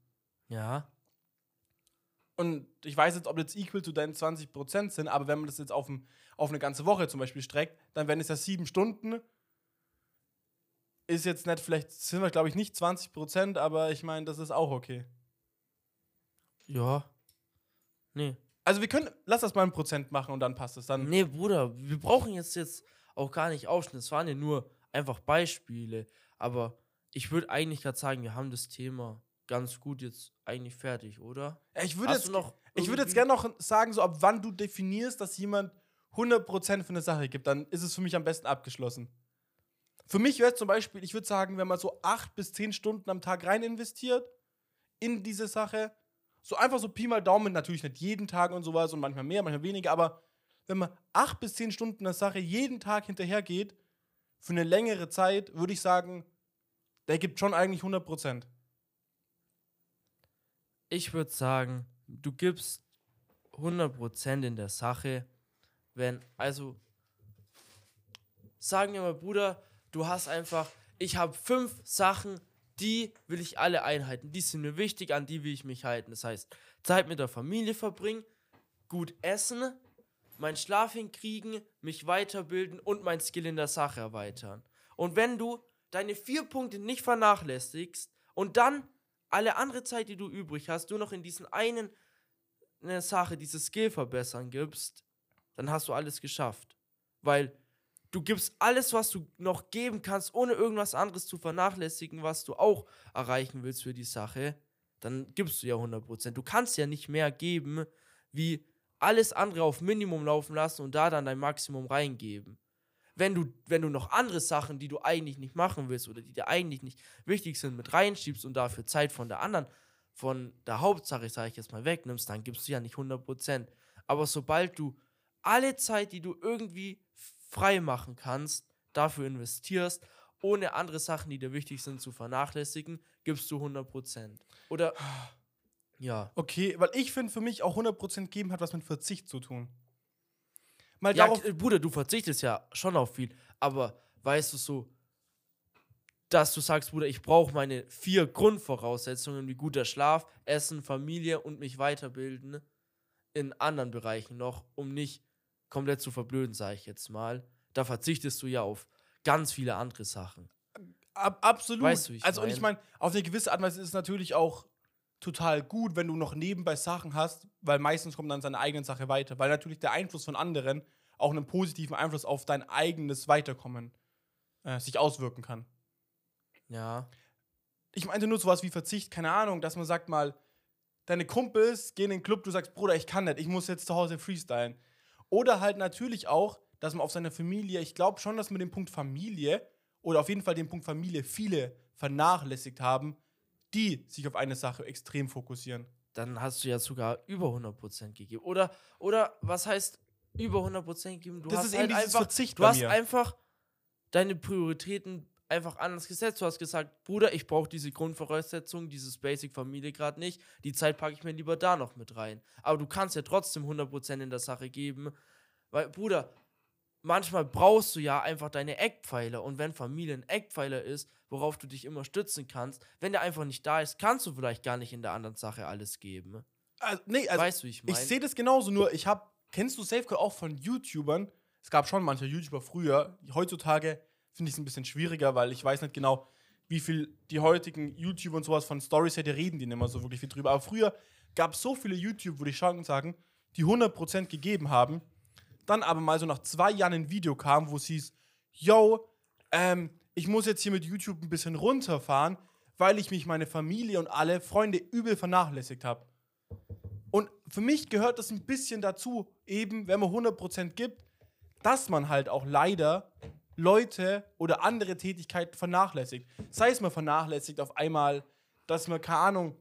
ja. Und ich weiß jetzt, ob das equal zu deinen 20% sind, aber wenn man das jetzt auf, ein, auf eine ganze Woche zum Beispiel streckt, dann wären es ja sieben Stunden. Ist jetzt nicht, vielleicht sind wir, glaube ich, nicht 20%, aber ich meine, das ist auch okay. Ja. Nee. Also wir können, lass das mal ein Prozent machen und dann passt es. Dann, Nee, Bruder, wir brauchen jetzt, jetzt auch gar nicht aufschneiden. Es waren ja nur einfach Beispiele. Aber ich würde eigentlich gerade sagen, wir haben das Thema ganz gut jetzt eigentlich fertig, oder? Ich würde Hast jetzt, noch ich würde jetzt gerne noch sagen, so ab wann du definierst, dass jemand 100% für eine Sache gibt, dann ist es für mich am besten abgeschlossen. Für mich wäre es zum Beispiel, ich würde sagen, wenn man so acht bis zehn Stunden am Tag rein investiert in diese Sache, so einfach so Pi mal Daumen, natürlich nicht jeden Tag und sowas und manchmal mehr, manchmal weniger, aber wenn man acht bis zehn Stunden der Sache jeden Tag hinterher geht, für eine längere Zeit, würde ich sagen, der gibt schon eigentlich 100%. Ich würde sagen, du gibst 100% in der Sache, wenn, also, sagen wir mal, Bruder, du hast einfach, ich habe fünf Sachen, die will ich alle einhalten. Die sind mir wichtig, an die will ich mich halten. Das heißt, Zeit mit der Familie verbringen, gut essen, meinen Schlaf hinkriegen, mich weiterbilden und mein Skill in der Sache erweitern. Und wenn du deine vier Punkte nicht vernachlässigst und dann alle andere Zeit, die du übrig hast, du noch in diesen einen eine Sache, dieses Skill verbessern gibst, dann hast du alles geschafft. Weil du gibst alles, was du noch geben kannst, ohne irgendwas anderes zu vernachlässigen, was du auch erreichen willst für die Sache, dann gibst du ja 100%. Du kannst ja nicht mehr geben, wie alles andere auf Minimum laufen lassen und da dann dein Maximum reingeben. Wenn du, wenn du noch andere Sachen, die du eigentlich nicht machen willst oder die dir eigentlich nicht wichtig sind, mit reinschiebst und dafür Zeit von der anderen, von der Hauptsache, sage ich jetzt mal, wegnimmst, dann gibst du ja nicht 100%. Aber sobald du alle Zeit, die du irgendwie frei machen kannst, dafür investierst, ohne andere Sachen, die dir wichtig sind, zu vernachlässigen, gibst du 100%. Oder, *sighs* ja. Okay, weil ich finde, für mich auch 100% geben hat was mit Verzicht zu tun. Mal Ja, darauf, K- Bruder, du verzichtest ja schon auf viel, aber weißt du so, dass du sagst, Bruder, ich brauche meine vier Grundvoraussetzungen wie guter Schlaf, Essen, Familie und mich weiterbilden in anderen Bereichen noch, um nicht komplett zu verblöden, sage ich jetzt mal. Da verzichtest du ja auf ganz viele andere Sachen. Ab, absolut. Weißt du, ich also, und ich mein? meine, auf eine gewisse Art und Weise ist es natürlich auch total gut, wenn du noch nebenbei Sachen hast, weil meistens kommt dann seine eigene Sache weiter. Weil natürlich der Einfluss von anderen auch einen positiven Einfluss auf dein eigenes Weiterkommen äh, sich auswirken kann. Ja. Ich meinte nur sowas wie Verzicht, keine Ahnung, dass man sagt mal, deine Kumpels gehen in den Club, du sagst, Bruder, ich kann nicht, ich muss jetzt zu Hause freestylen. Oder halt natürlich auch, dass man auf seine Familie, ich glaube schon, dass man den Punkt Familie oder auf jeden Fall den Punkt Familie viele vernachlässigt haben, die sich auf eine Sache extrem fokussieren. Dann hast du ja sogar über 100% gegeben. Oder, oder was heißt über 100% gegeben? Du Das hast ist eben halt einfach, Verzicht Du hast einfach deine Prioritäten einfach anders gesetzt. Du hast gesagt, Bruder, ich brauche diese Grundvoraussetzungen, dieses Basic-Familie gerade nicht. Die Zeit packe ich mir lieber da noch mit rein. Aber du kannst ja trotzdem 100% in der Sache geben. Weil, Bruder, manchmal brauchst du ja einfach deine Eckpfeiler. Und wenn Familie ein Eckpfeiler ist, worauf du dich immer stützen kannst, wenn der einfach nicht da ist, kannst du vielleicht gar nicht in der anderen Sache alles geben. Also, nee, also weißt du, wie ich ich meine? sehe das genauso, nur ich habe, kennst du Safecode auch von YouTubern? Es gab schon manche YouTuber früher. Heutzutage finde ich es ein bisschen schwieriger, weil ich weiß nicht genau, wie viel die heutigen YouTuber und sowas von Stories hätte reden die nicht mehr so wirklich viel drüber. Aber früher gab es so viele YouTuber, würde ich schon sagen, die 100% gegeben haben. Dann aber mal so nach zwei Jahren ein Video kam, wo es hieß, yo, ähm, ich muss jetzt hier mit YouTube ein bisschen runterfahren, weil ich mich meine Familie und alle Freunde übel vernachlässigt habe. Und für mich gehört das ein bisschen dazu, eben, wenn man 100% gibt, dass man halt auch leider Leute oder andere Tätigkeiten vernachlässigt. Sei es mal vernachlässigt auf einmal, dass man, keine Ahnung,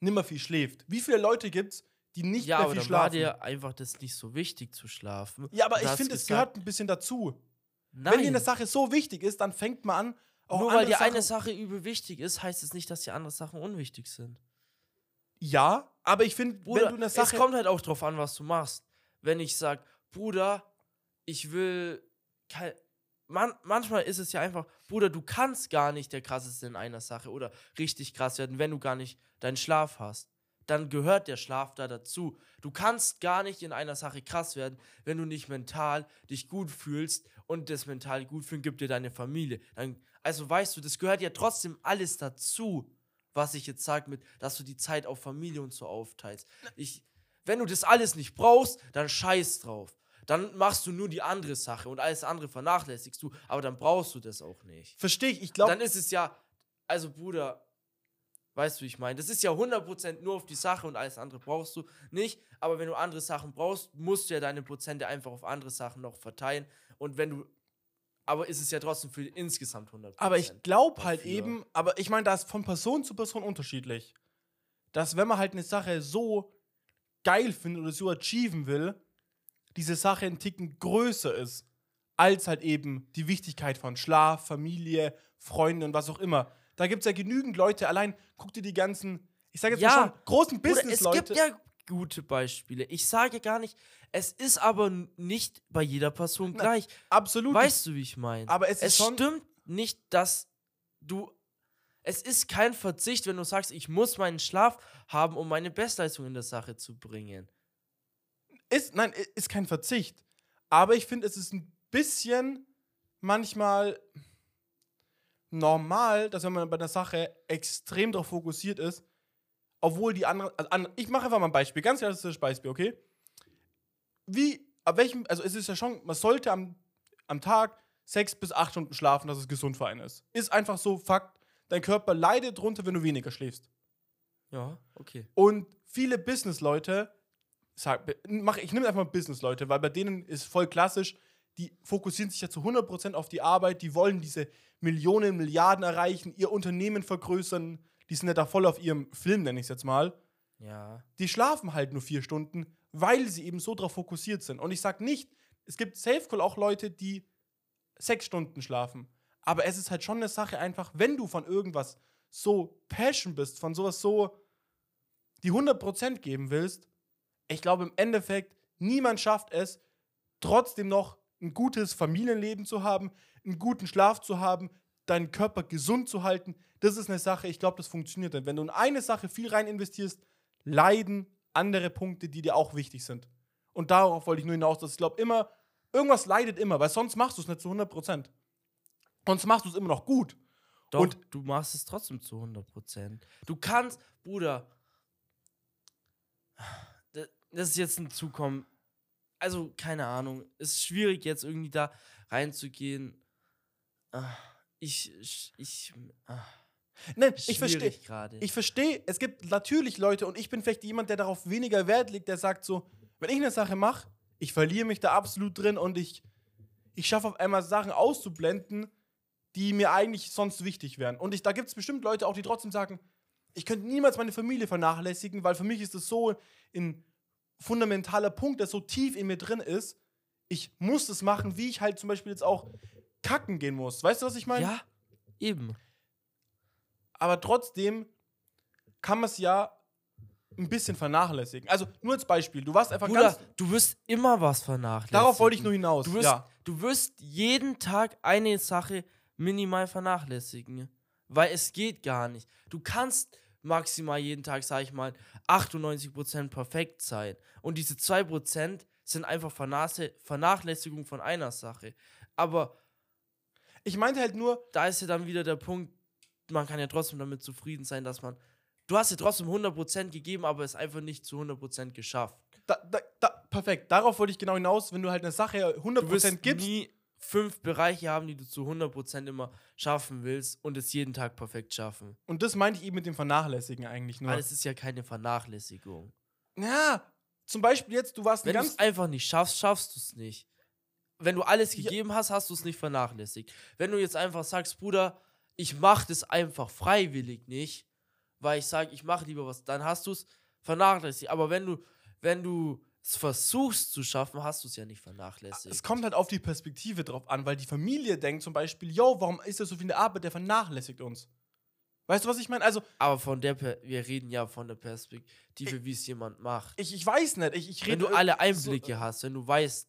nimmer viel schläft. Wie viele Leute gibt's, die nicht ja, mehr aber viel dann war schlafen? dir einfach das nicht so wichtig zu schlafen. ja, aber ich finde, es gehört ein bisschen dazu. Nein, Wenn dir eine Sache so wichtig ist, dann fängt man an, auch nur weil andere dir eine Sachen- Sache übel wichtig ist, heißt es nicht, dass die anderen Sachen unwichtig sind. Ja, aber ich finde, wenn du eine es Sache. kommt halt auch drauf an, was du machst. Wenn ich sag, Bruder, ich will. Man, manchmal ist es ja einfach, Bruder, du kannst gar nicht der krasseste in einer Sache oder richtig krass werden, wenn du gar nicht deinen Schlaf hast. Dann gehört der Schlaf da dazu. Du kannst gar nicht in einer Sache krass werden, wenn du nicht mental dich gut fühlst und das mental gut fühlen gibt dir deine Familie. Dann, also weißt du, das gehört ja trotzdem alles dazu, was ich jetzt sage, mit, dass du die Zeit auf Familie und so aufteilst. Ich, wenn du das alles nicht brauchst, dann scheiß drauf. Dann machst du nur die andere Sache und alles andere vernachlässigst du, aber dann brauchst du das auch nicht. Verstehe ich, ich glaube. Dann ist es ja, also Bruder, weißt du, wie ich meine? Das ist ja 100% nur auf die Sache und alles andere brauchst du nicht. Aber wenn du andere Sachen brauchst, musst du ja deine Prozente einfach auf andere Sachen noch verteilen. Und wenn du, aber ist es ja trotzdem für insgesamt 100%. Aber ich glaube halt dafür. eben, aber ich meine, da ist von Person zu Person unterschiedlich. Dass wenn man halt eine Sache so geil findet oder so achieven will, diese Sache ein Ticken größer ist, als halt eben die Wichtigkeit von Schlaf, Familie, Freunde und was auch immer. Da gibt es ja genügend Leute, allein guck dir die ganzen, ich sage jetzt Ja, mal schon, großen Bruder, es Business-Leute. gibt ja gute Beispiele. Ich sage gar nicht, es ist aber nicht bei jeder Person Na, gleich. absolut. Weißt du, wie ich meine? Aber es ist es stimmt nicht, dass du. Es ist kein Verzicht, wenn du sagst, ich muss meinen Schlaf haben, um meine Bestleistung in der Sache zu bringen. Ist, nein, ist kein Verzicht. Aber ich finde, es ist ein bisschen manchmal normal, dass wenn man bei einer Sache extrem darauf fokussiert ist, obwohl die anderen. Also an, ich mache einfach mal ein Beispiel, ganz klassisches Beispiel, okay? Wie, ab welchem, also es ist ja schon, man sollte am, am Tag sechs bis acht Stunden schlafen, dass es gesund für einen ist. Ist einfach so Fakt. Dein Körper leidet drunter, wenn du weniger schläfst. Ja, okay. Und viele Business-Leute, sag, mach, ich nehme einfach mal Business-Leute, weil bei denen ist voll klassisch, die fokussieren sich ja zu 100% auf die Arbeit, die wollen diese Millionen, Milliarden erreichen, ihr Unternehmen vergrößern, die sind ja da voll auf ihrem Film, nenne ich es jetzt mal. Ja. Die schlafen halt nur vier Stunden, weil sie eben so darauf fokussiert sind. Und ich sag nicht, es gibt Safe Call auch Leute, die sechs Stunden schlafen. Aber es ist halt schon eine Sache einfach, wenn du von irgendwas so passion bist, von sowas so die 100% geben willst, ich glaube im Endeffekt, niemand schafft es, trotzdem noch ein gutes Familienleben zu haben, einen guten Schlaf zu haben, deinen Körper gesund zu halten. Das ist eine Sache, ich glaube, das funktioniert. Denn wenn du in eine Sache viel rein investierst, leiden andere Punkte, die dir auch wichtig sind. Und darauf wollte ich nur hinaus, dass ich glaube immer, irgendwas leidet immer, weil sonst machst du es nicht zu 100%. Sonst machst du es immer noch gut. Doch, Und- du machst es trotzdem zu 100%. Du kannst, Bruder, das ist jetzt ein Zukommen. Also, keine Ahnung. Es ist schwierig, jetzt irgendwie da reinzugehen. Ah, Ich, ich, ich ah, Nein, ich verstehe. Ich verstehe, es gibt natürlich Leute und ich bin vielleicht jemand, der darauf weniger Wert legt, der sagt so, wenn ich eine Sache mache, ich verliere mich da absolut drin und ich, ich schaffe auf einmal Sachen auszublenden, die mir eigentlich sonst wichtig wären. Und ich, da gibt es bestimmt Leute auch, die trotzdem sagen, ich könnte niemals meine Familie vernachlässigen, weil für mich ist das so ein fundamentaler Punkt, der so tief in mir drin ist. Ich muss das machen, wie ich halt zum Beispiel jetzt auch kacken gehen muss. Weißt du, was ich meine? ja, eben. aber trotzdem kann man es ja ein bisschen vernachlässigen. Also nur als Beispiel, du warst einfach Bruder, ganz. du wirst immer was vernachlässigen. Darauf wollte ich nur hinaus. Du wirst, ja. du wirst jeden Tag eine Sache minimal vernachlässigen. Weil es geht gar nicht. Du kannst maximal jeden Tag, sag ich mal, 98% perfekt sein. Und diese 2% sind einfach Vernachlässigung von einer Sache. Aber Ich meinte halt nur, da ist ja dann wieder der Punkt, man kann ja trotzdem damit zufrieden sein, dass man. Du hast ja trotzdem 100% gegeben, aber es einfach nicht zu 100% geschafft. da, da, da, perfekt, darauf wollte ich genau hinaus, wenn du halt eine Sache 100% Du gibst. nie fünf Bereiche haben, die du zu 100% immer schaffen willst und es jeden Tag perfekt schaffen. Und das meinte ich eben mit dem Vernachlässigen eigentlich nur. Weil es ist ja keine Vernachlässigung. ja, zum Beispiel jetzt, du warst Wenn du es einfach nicht schaffst, schaffst du es nicht. Wenn du alles Ja. gegeben hast, hast du es nicht vernachlässigt. Wenn du jetzt einfach sagst, Bruder, ich mache das einfach freiwillig nicht, weil ich sage, ich mache lieber was, dann hast du es vernachlässigt. Aber wenn du, wenn du es versuchst zu schaffen, hast du es ja nicht vernachlässigt. Es kommt halt auf die Perspektive drauf an, weil die Familie denkt zum Beispiel, yo, warum ist das so viel in der Arbeit, der vernachlässigt uns. Weißt du, was ich meine? Also, Aber von der, per wir reden ja von der Perspektive, wie es jemand macht. ich, ich weiß nicht, ich, ich Wenn du alle so- Einblicke hast, wenn du weißt,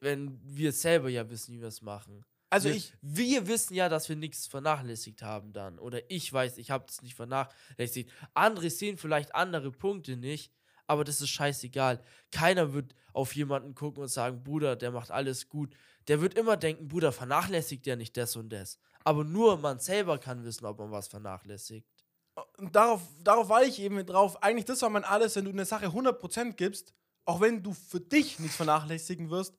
wenn wir selber ja wissen, wie wir es machen. Also, wir, ich. wir wissen ja, dass wir nichts vernachlässigt haben dann. Oder ich weiß, ich habe es nicht vernachlässigt. Andere sehen vielleicht andere Punkte nicht, aber das ist scheißegal. Keiner wird auf jemanden gucken und sagen, Bruder, der macht alles gut. Der wird immer denken, Bruder, vernachlässigt der nicht das und das. Aber nur man selber kann wissen, ob man was vernachlässigt. Und darauf, darauf war ich eben drauf. Eigentlich, das war mein alles, wenn du eine Sache 100% gibst, auch wenn du für dich nichts vernachlässigen wirst,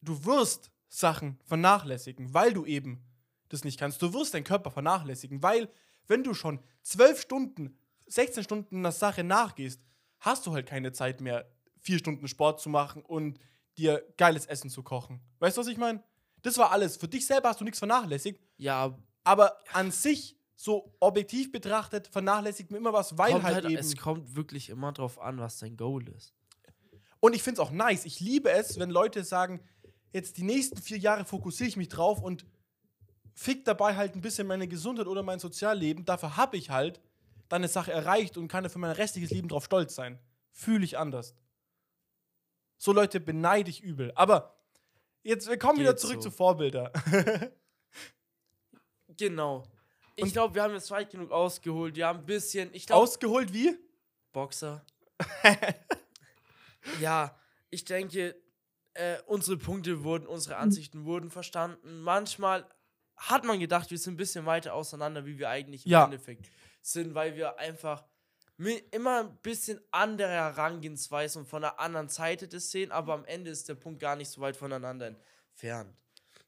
du wirst Sachen vernachlässigen, weil du eben das nicht kannst. Du wirst deinen Körper vernachlässigen, weil, wenn du schon 12 Stunden, 16 Stunden einer Sache nachgehst, hast du halt keine Zeit mehr, vier Stunden Sport zu machen und dir geiles Essen zu kochen. Weißt du, was ich meine? Das war alles. Für dich selber hast du nichts vernachlässigt, Ja, aber an sich, so objektiv betrachtet, vernachlässigt man immer was, weil kommt halt, halt, eben. es kommt wirklich immer drauf an, was dein Goal ist. Und ich finde es auch nice. Ich liebe es, wenn Leute sagen, jetzt die nächsten vier Jahre fokussiere ich mich drauf und fick dabei halt ein bisschen meine Gesundheit oder mein Sozialleben. Dafür habe ich halt dann eine Sache erreicht und kann für mein restliches Leben drauf stolz sein. Fühle ich anders. So Leute beneide ich übel. Aber jetzt, wir kommen wieder Geht zurück so. zu Vorbilder. *laughs* Genau. Ich glaube, wir haben jetzt weit genug ausgeholt. Wir haben ein bisschen, ich glaube, Ausgeholt wie? Boxer. *laughs* ja, ich denke, äh, unsere Punkte wurden, unsere Ansichten wurden verstanden. Manchmal hat man gedacht, wir sind ein bisschen weiter auseinander, wie wir eigentlich im Ja. Endeffekt sind, weil wir einfach immer ein bisschen andere Herangehensweise und von einer anderen Seite das sehen, aber am Ende ist der Punkt gar nicht so weit voneinander entfernt.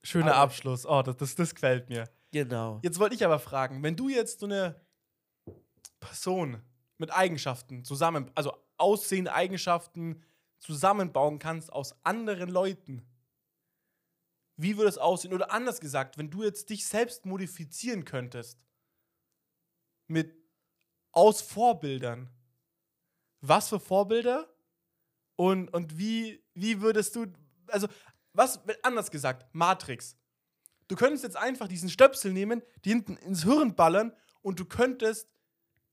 Schöner Aber- Abschluss. Oh, das, das, das gefällt mir. Genau. Jetzt wollte ich aber fragen, wenn du jetzt so eine Person mit Eigenschaften zusammen, also aussehende Eigenschaften zusammenbauen kannst aus anderen Leuten, wie würde es aussehen? Oder anders gesagt, wenn du jetzt dich selbst modifizieren könntest mit aus Vorbildern, was für Vorbilder und, und wie, wie würdest du, also was, anders gesagt, Matrix. Du könntest jetzt einfach diesen Stöpsel nehmen, die hinten ins Hirn ballern und du könntest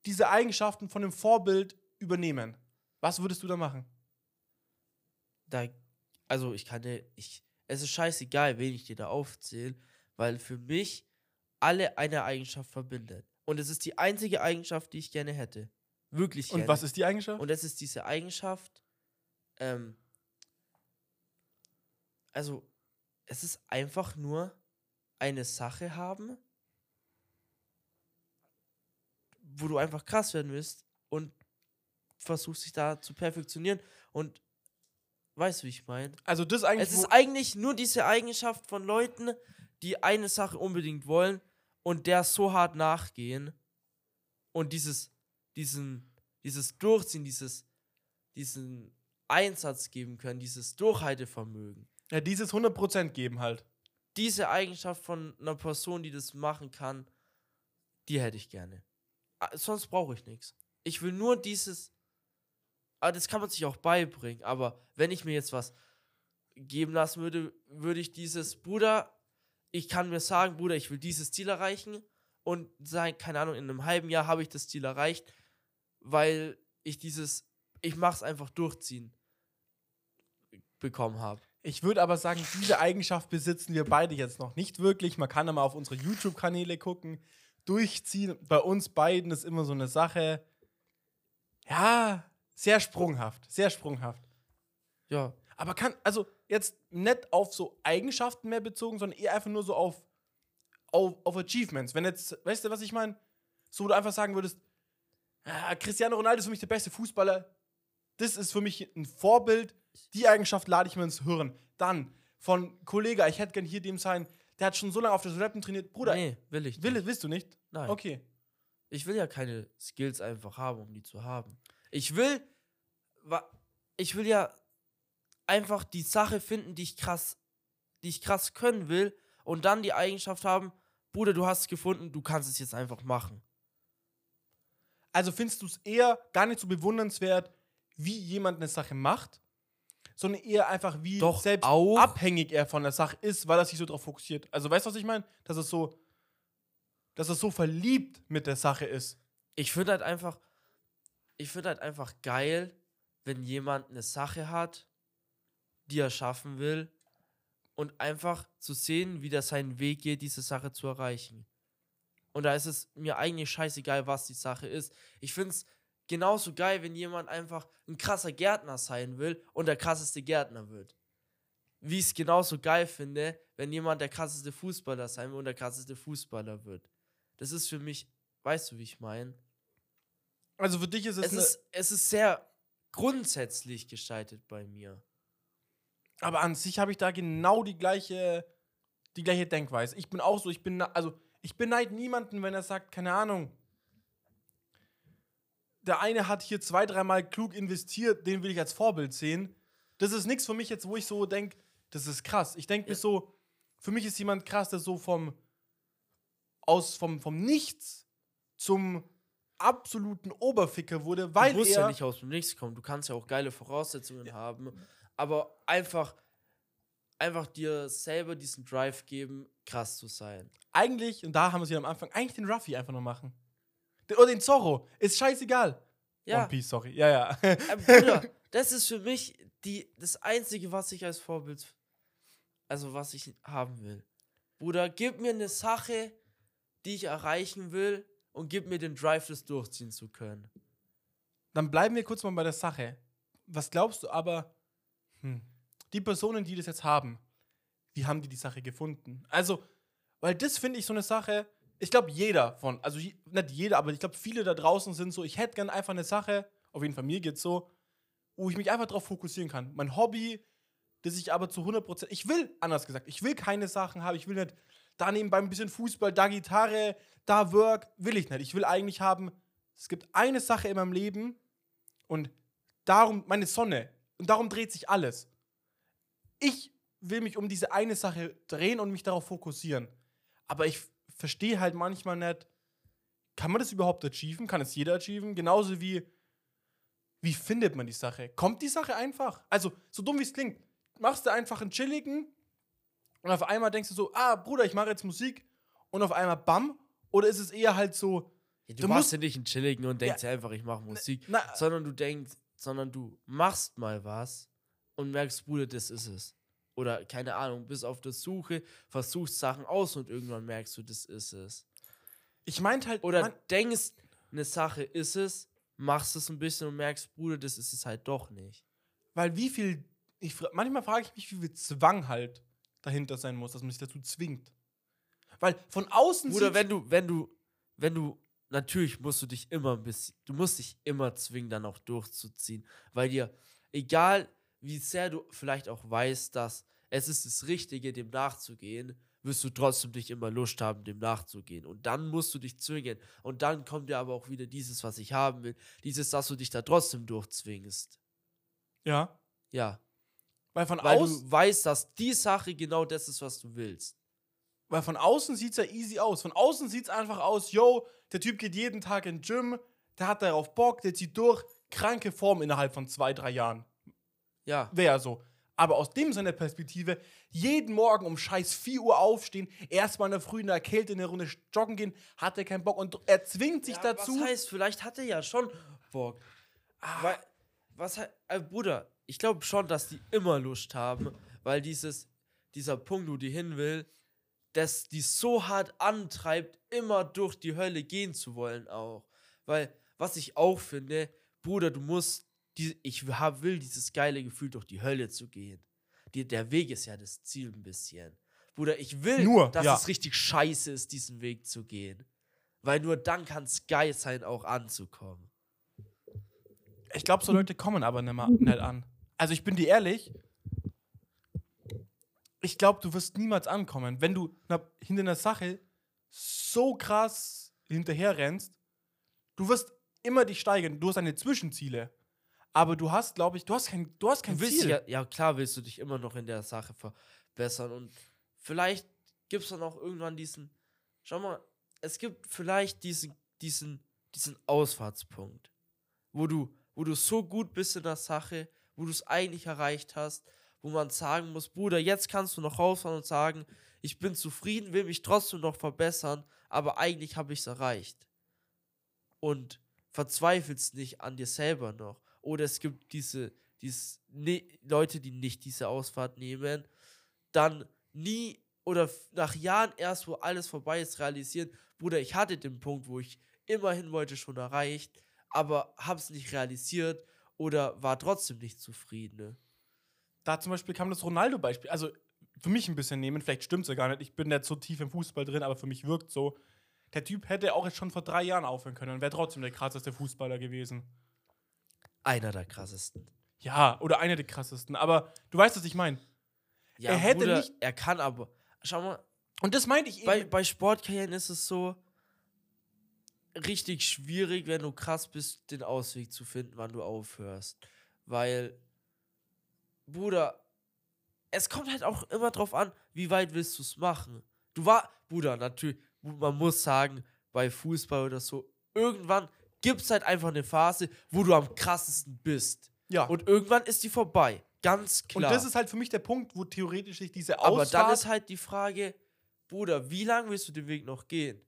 diese Eigenschaften von dem Vorbild übernehmen. Was würdest du da machen? da, also ich kann ich, es ist scheißegal, wen ich dir da aufzähle, weil für mich alle eine Eigenschaft verbindet. Und es ist die einzige Eigenschaft, die ich gerne hätte. Wirklich gerne. Und was ist die Eigenschaft? Und das ist diese Eigenschaft, ähm, also, es ist einfach nur eine Sache haben, wo du einfach krass werden willst und versuchst dich da zu perfektionieren und weißt du, wie ich meine? Also das eigentlich. Es ist eigentlich nur diese Eigenschaft von Leuten, die eine Sache unbedingt wollen und der so hart nachgehen und dieses, diesen, dieses Durchziehen, dieses, diesen Einsatz geben können, dieses Durchhaltevermögen. ja, dieses 100% geben halt. Diese Eigenschaft von einer Person, die das machen kann, die hätte ich gerne. Sonst brauche ich nichts. Ich will nur dieses. Aber das kann man sich auch beibringen. Aber wenn ich mir jetzt was geben lassen würde, würde ich dieses, Bruder, ich kann mir sagen, Bruder, ich will dieses Ziel erreichen und sagen, keine Ahnung, in einem halben Jahr habe ich das Ziel erreicht, weil ich dieses, ich mach's einfach durchziehen bekommen habe. Ich würde aber sagen, diese Eigenschaft besitzen wir beide jetzt noch nicht wirklich. Man kann mal auf unsere YouTube-Kanäle gucken. Durchziehen. Bei uns beiden ist immer so eine Sache. Ja, sehr sprunghaft. Sehr sprunghaft. Ja, Aber kann, also jetzt nicht auf so Eigenschaften mehr bezogen, sondern eher einfach nur so auf, auf, auf Achievements. Wenn jetzt, weißt du, was ich meine? So, wo du einfach sagen würdest, ah, Cristiano Ronaldo ist für mich der beste Fußballer. Das ist für mich ein Vorbild. Die Eigenschaft lade ich mir ins Hirn. Dann von Kollege, ich hätte gern hier dem sein, der hat schon so lange auf das Rappen trainiert. Bruder, nee, will ich nicht. will, willst du nicht? Nein. Okay. Ich will ja keine Skills einfach haben, um die zu haben. Ich will, ich will ja einfach die Sache finden, die ich krass, die ich krass können will und dann die Eigenschaft haben, Bruder, du hast es gefunden, du kannst es jetzt einfach machen. Also findest du es eher gar nicht so bewundernswert, wie jemand eine Sache macht, sondern eher einfach, wie Doch, selbst auch. abhängig er von der Sache ist, weil er sich so darauf fokussiert. Also weißt du, was ich meine? Dass es so, dass er so verliebt mit der Sache ist. Ich finde halt einfach, ich finde halt einfach geil, wenn jemand eine Sache hat, die er schaffen will und einfach zu sehen, wie der seinen Weg geht, diese Sache zu erreichen. Und da ist es mir eigentlich scheißegal, was die Sache ist. Ich finde es genauso geil, wenn jemand einfach ein krasser Gärtner sein will und der krasseste Gärtner wird. Wie ich es genauso geil finde, wenn jemand der krasseste Fußballer sein will und der krasseste Fußballer wird. Das ist für mich, weißt du, wie ich meine? Also für dich ist es, Es ist, es ist sehr grundsätzlich gestaltet bei mir. aber an sich habe ich da genau die gleiche, die gleiche Denkweise. Ich bin auch so, ich bin, also ich beneide niemanden, wenn er sagt, keine Ahnung. Der eine hat hier zwei, dreimal klug investiert, den will ich als Vorbild sehen. Das ist nichts für mich jetzt, wo ich so denke, das ist krass. Ich denke mir so, für mich ist jemand krass, der so vom, aus, vom, vom Nichts zum absoluten Oberficker wurde, weil du musst er ja nicht aus dem Nichts kommen. Du kannst ja auch geile Voraussetzungen haben. Aber einfach, einfach dir selber diesen Drive geben, krass zu sein. eigentlich, und da haben wir es ja am Anfang, eigentlich den Ruffy einfach nur machen. Oder den Zorro. Ist scheißegal. Ja, One Piece, sorry. Ja, ja. Bruder, das ist für mich die, das Einzige, was ich als Vorbild, also was ich haben will. Bruder, gib mir eine Sache, die ich erreichen will und gib mir den Drive, das durchziehen zu können. Dann bleiben wir kurz mal bei der Sache. Was glaubst du aber, hm, die Personen, die das jetzt haben, wie haben die die Sache gefunden? Also, weil das finde ich so eine Sache, ich glaube, jeder von, also nicht jeder, aber ich glaube, viele da draußen sind so, ich hätte gern einfach eine Sache, auf jeden Fall mir geht's so, wo ich mich einfach darauf fokussieren kann. Mein Hobby, das ich aber zu 100%, ich will, anders gesagt, ich will keine Sachen haben, ich will nicht da nebenbei ein bisschen Fußball, da Gitarre, da Work, will ich nicht. Ich will eigentlich haben, es gibt eine Sache in meinem Leben und darum, meine Sonne, und darum dreht sich alles. Ich will mich um diese eine Sache drehen und mich darauf fokussieren. Aber ich verstehe halt manchmal nicht, kann man das überhaupt achieven? Kann es jeder achieven? Genauso wie, wie findet man die Sache? Kommt die Sache einfach? Also, so dumm wie es klingt, machst du einfach einen chilligen und auf einmal denkst du so, ah, Bruder, ich mache jetzt Musik und auf einmal bam? Oder ist es eher halt so, Ja, du, Du machst ja nicht einen chilligen und denkst ja. einfach, ich mache Musik, na, sondern du denkst, sondern du machst mal was und merkst, Bruder, das ist es. Oder keine Ahnung, bist auf der Suche, versuchst Sachen aus und irgendwann merkst du, das ist es. ich meinte halt, Oder man, denkst, eine Sache ist es, machst es ein bisschen und merkst, Bruder, das ist es halt doch nicht. weil wie viel, ich, manchmal frage ich mich, wie viel Zwang halt dahinter sein muss, dass man sich dazu zwingt. Weil von außen sieht's- wenn du, wenn du, wenn du, natürlich musst du dich immer ein bisschen, du musst dich immer zwingen, dann auch durchzuziehen. Weil dir, egal wie sehr du vielleicht auch weißt, dass es ist das Richtige, dem nachzugehen, wirst du trotzdem nicht immer Lust haben, dem nachzugehen. Und dann musst du dich zwingen. Und dann kommt ja aber auch wieder dieses, was ich haben will, dieses, dass du dich da trotzdem durchzwingst. ja, Ja. Weil von Weil außen du weißt, dass die Sache genau das ist, was du willst. Weil von außen sieht es ja easy aus. Von außen sieht es einfach aus, yo, der Typ geht jeden Tag ins Gym, der hat darauf Bock, der zieht durch, kranke Form innerhalb von zwei, drei Jahren. Ja. Wäre so. Aber aus dem seiner Perspektive, jeden Morgen um scheiß 4 Uhr aufstehen, erstmal in der Früh in der Kälte eine Runde joggen gehen, hat er keinen Bock und er zwingt sich Ja, dazu. Was heißt, vielleicht hat er ja schon Bock. Ah. Weil, was heißt, äh, Bruder, ich glaube schon, dass die immer Lust haben, weil dieses, dieser Punkt, wo die hin will, dass die so hart antreibt, immer durch die Hölle gehen zu wollen auch. Weil, was ich auch finde, Bruder, du musst, die, ich hab, will dieses geile Gefühl, durch die Hölle zu gehen. Die, der Weg ist ja das Ziel ein bisschen. Bruder, ich will, Nur, dass ja. es richtig scheiße ist, diesen Weg zu gehen. Weil nur dann kann es geil sein, auch anzukommen. Ich glaube, so Leute kommen aber nicht, mal, nicht an. Also ich bin dir ehrlich, ich glaube, du wirst niemals ankommen, wenn du hinter einer Sache so krass hinterher rennst. Du wirst immer dich steigern. Du hast deine Zwischenziele. Aber du hast, glaube ich, du hast kein, du hast kein Du Ziel. ja, ja, klar willst du dich immer noch in der Sache verbessern und vielleicht gibt es dann auch irgendwann diesen, schau mal, es gibt vielleicht diesen, diesen, diesen Ausfahrtspunkt, wo du, wo du so gut bist in der Sache, wo du es eigentlich erreicht hast, wo man sagen muss, Bruder, jetzt kannst du noch rausfahren und sagen, ich bin zufrieden, will mich trotzdem noch verbessern, aber eigentlich habe ich es erreicht. Und verzweifelst nicht an dir selber noch. Oder es gibt diese, diese ne, Leute, die nicht diese Ausfahrt nehmen, dann nie oder nach Jahren erst, wo alles vorbei ist, realisieren, Bruder, ich hatte den Punkt, wo ich immerhin wollte, schon erreicht, aber hab's nicht realisiert oder war trotzdem nicht zufrieden. Ne? Da zum Beispiel kam das Ronaldo-Beispiel. Also für mich ein bisschen nehmen, vielleicht stimmt es ja gar nicht. Ich bin nicht so tief im Fußball drin, aber für mich wirkt so. Der Typ hätte auch jetzt schon vor drei Jahren aufhören können und wäre trotzdem der krasseste Fußballer gewesen. Einer der krassesten. Ja, oder einer der krassesten. Aber du weißt, was ich meine. Ja, Er hätte Bruder, nicht- Er kann aber. Schau mal, Und das meinte ich eben. bei, bei Sportkarrieren ist es so richtig schwierig, wenn du krass bist, den Ausweg zu finden, wann du aufhörst. Weil, Bruder, es kommt halt auch immer drauf an, wie weit willst du es machen. Du war, Bruder, natürlich, man muss sagen, bei Fußball oder so, irgendwann gibt es halt einfach eine Phase, wo du am krassesten bist. ja. Und irgendwann ist die vorbei. Ganz Und klar. das ist halt für mich der Punkt, wo theoretisch sich diese Aber Ausfahrt... dann ist halt die Frage, Bruder, wie lange willst du den Weg noch gehen?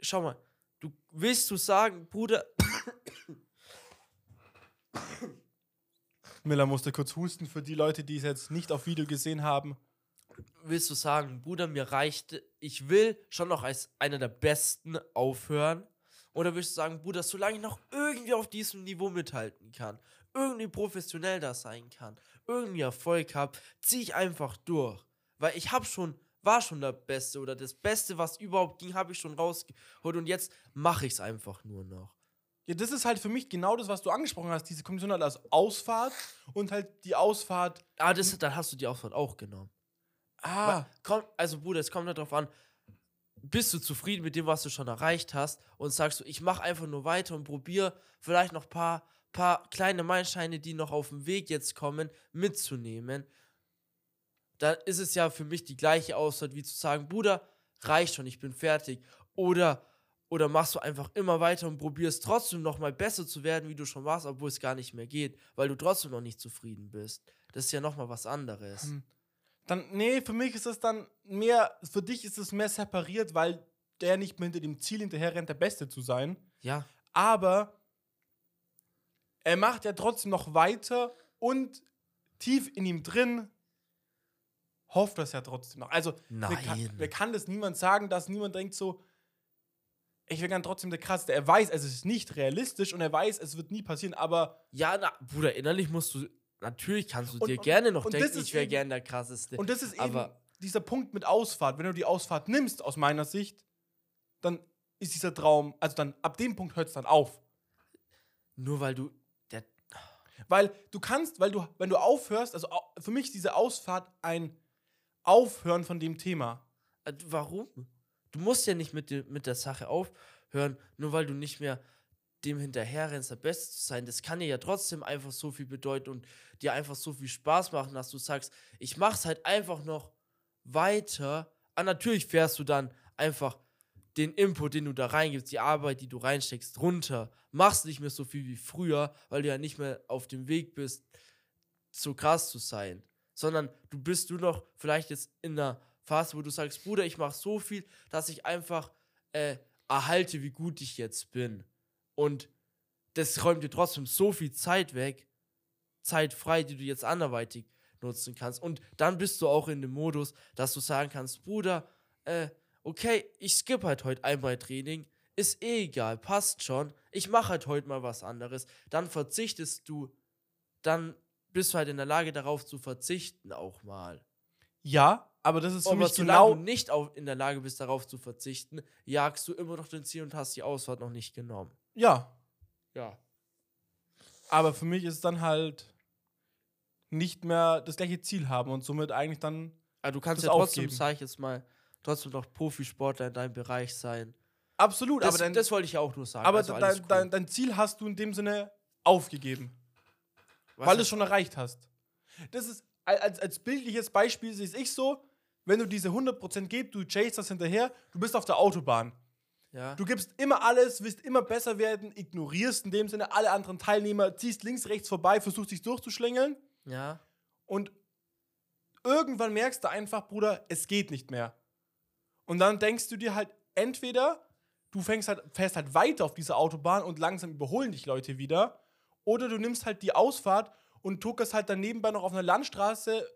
Schau mal, du willst du sagen, Bruder, Miller musste kurz husten für die Leute, die es jetzt nicht auf Video gesehen haben. willst du sagen, Bruder, mir reicht, ich will schon noch als einer der Besten aufhören? Oder willst du sagen, Bruder, solange ich noch irgendwie auf diesem Niveau mithalten kann, irgendwie professionell da sein kann, irgendwie Erfolg habe, ziehe ich einfach durch. Weil ich habe schon, war schon der Beste oder das Beste, was überhaupt ging, habe ich schon rausgeholt und jetzt mache ich es einfach nur noch. Ja, das ist halt für mich genau das, was du angesprochen hast. Diese Kommission halt als Ausfahrt und halt die Ausfahrt. Ah, das, dann hast du die Ausfahrt auch genommen. Ah, Weil- Komm, also Bruder, es kommt darauf an, bist du zufrieden mit dem, was du schon erreicht hast und sagst du, ich mache einfach nur weiter und probiere vielleicht noch ein paar, paar kleine Meilensteine, die noch auf dem Weg jetzt kommen, mitzunehmen. Da ist es ja für mich die gleiche Ausfahrt, wie zu sagen, Bruder, reicht schon, ich bin fertig. Oder, oder machst du einfach immer weiter und probierst trotzdem noch mal besser zu werden, wie du schon warst, obwohl es gar nicht mehr geht, weil du trotzdem noch nicht zufrieden bist. Das ist ja noch mal was anderes. Hm. dann, nee, für mich ist es dann mehr, für dich ist es mehr separiert, weil der nicht mehr hinter dem Ziel hinterher rennt, der Beste zu sein. Ja, Aber er macht ja trotzdem noch weiter und tief in ihm drin hofft das ja trotzdem noch. Also, Mir, kann, Nein. mir kann das niemand sagen, dass niemand denkt so, ich wäre gern trotzdem der Krasseste. Er weiß, es ist nicht realistisch und er weiß, es wird nie passieren, aber Ja, na, Bruder, innerlich musst du natürlich kannst du Und- dir und- gerne noch denken, ich wäre eben- gern der krasseste. Und das ist eben Aber- dieser Punkt mit Ausfahrt. Wenn du die Ausfahrt nimmst, aus meiner Sicht, dann ist dieser Traum, also dann ab dem Punkt hört es dann auf. Nur weil du der Weil du kannst, weil du, wenn du aufhörst, also für mich ist diese Ausfahrt ein Aufhören von dem Thema. Äh, Warum? Du musst ja nicht mit, der- mit der Sache aufhören, nur weil du nicht mehr dem hinterherrennst, der Beste zu sein. Das kann dir ja trotzdem einfach so viel bedeuten und dir einfach so viel Spaß machen, dass du sagst, ich mach's halt einfach noch weiter. Ah, natürlich fährst du dann einfach den Input, den du da reingibst, die Arbeit, die du reinsteckst, runter. Machst nicht mehr so viel wie früher, weil du ja nicht mehr auf dem Weg bist, so krass zu sein. Sondern du bist nur noch vielleicht jetzt in einer Phase, wo du sagst, Bruder, ich mache so viel, dass ich einfach äh, erhalte, wie gut ich jetzt bin. Und das räumt dir trotzdem so viel Zeit weg, Zeit frei, die du jetzt anderweitig nutzen kannst. Und dann bist du auch in dem Modus, dass du sagen kannst, Bruder, äh, okay, ich skippe halt heute einmal Training, ist eh egal, passt schon. Ich mache halt heute mal was anderes. Dann verzichtest du, dann bist du halt in der Lage, darauf zu verzichten auch mal. Ja, aber das ist für Aber mich genau. du nicht auf, in der Lage bist, darauf zu verzichten, jagst du immer noch dein Ziel und hast die Ausfahrt noch nicht genommen. Ja, Ja. aber für mich ist es dann halt nicht mehr das gleiche Ziel haben und somit eigentlich dann. Aber du kannst ja trotzdem, aufgeben. sag ich jetzt mal, trotzdem noch Profisportler in deinem Bereich sein. Absolut, Das, aber dein, das wollte ich auch nur sagen. aber also dein, alles dein, cool. dein Ziel hast du in dem Sinne aufgegeben, Was weil du es schon erreicht hast. Das ist als, als bildliches Beispiel sehe ich so, wenn du diese 100% gibst, du chase das hinterher, du bist auf der Autobahn. ja. Du gibst immer alles, willst immer besser werden, ignorierst in dem Sinne alle anderen Teilnehmer, ziehst links, rechts vorbei, versuchst dich durchzuschlängeln ja. und irgendwann merkst du einfach, Bruder, es geht nicht mehr. Und dann denkst du dir halt, entweder du fängst halt, fährst halt weiter auf dieser Autobahn und langsam überholen dich Leute wieder, oder du nimmst halt die Ausfahrt und tuckerst halt dann nebenbei noch auf einer Landstraße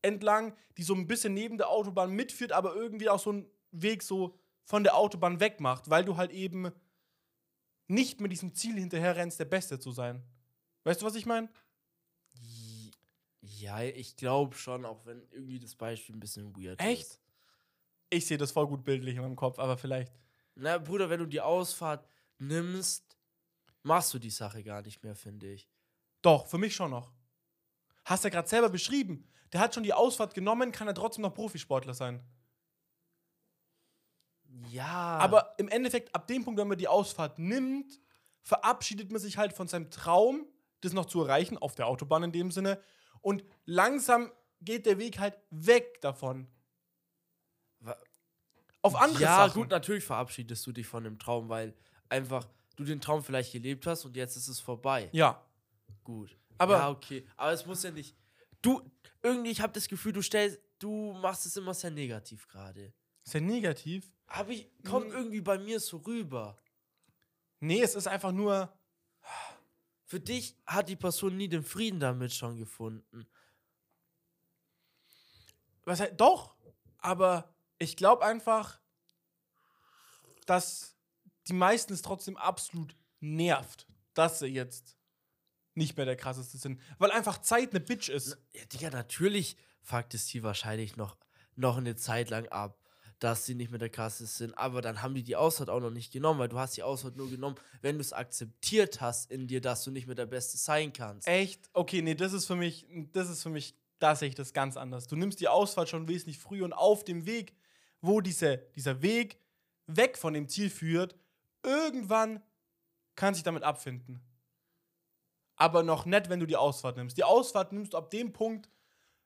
entlang, die so ein bisschen neben der Autobahn mitführt, aber irgendwie auch so einen Weg so von der Autobahn weg macht, weil du halt eben nicht mit diesem Ziel hinterher rennst, der Beste zu sein. Weißt du, was ich meine? Ja, ich glaube schon, auch wenn irgendwie das Beispiel ein bisschen weird Echt? ist. Ich sehe das voll gut bildlich in meinem Kopf, aber vielleicht. Na, Bruder, wenn du die Ausfahrt nimmst, machst du die Sache gar nicht mehr, finde ich. Doch, für mich schon noch. Hast ja gerade selber beschrieben. Der hat schon die Ausfahrt genommen, kann er trotzdem noch Profisportler sein. Ja. Aber im Endeffekt, ab dem Punkt, wenn man die Ausfahrt nimmt, verabschiedet man sich halt von seinem Traum, das noch zu erreichen, auf der Autobahn in dem Sinne. Und langsam geht der Weg halt weg davon. Auf andere ja, Sachen. gut, natürlich verabschiedest du dich von dem Traum, weil einfach du den Traum vielleicht gelebt hast und jetzt ist es vorbei. Ja. Gut. Aber- ja, okay. Aber es muss ja nicht. Du, irgendwie, ich habe das Gefühl, du stellst, du machst es immer sehr negativ gerade. Ja negativ. Aber ich kommt Mm. irgendwie bei mir so rüber. Nee, es ist einfach nur. Für dich hat die Person nie den Frieden damit schon gefunden. Was halt, doch, aber ich glaube einfach, dass die meisten es trotzdem absolut nervt, dass sie jetzt nicht mehr der krasseste sind. Weil einfach Zeit eine Bitch ist. Ja, Digga, natürlich fuckt es die wahrscheinlich noch, noch eine Zeit lang ab, dass sie nicht mehr der krasseste sind. Aber dann haben die die Auswahl auch noch nicht genommen, weil du hast die Auswahl nur genommen, wenn du es akzeptiert hast in dir, dass du nicht mehr der Beste sein kannst. Echt? Okay, nee, das ist für mich, das ist für mich, da sehe ich das ganz anders. Du nimmst die Ausfahrt schon wesentlich früher und auf dem Weg, wo diese, dieser Weg weg von dem Ziel führt, irgendwann kann sich damit abfinden. Aber noch nicht, wenn du die Ausfahrt nimmst. Die Ausfahrt nimmst du ab dem Punkt,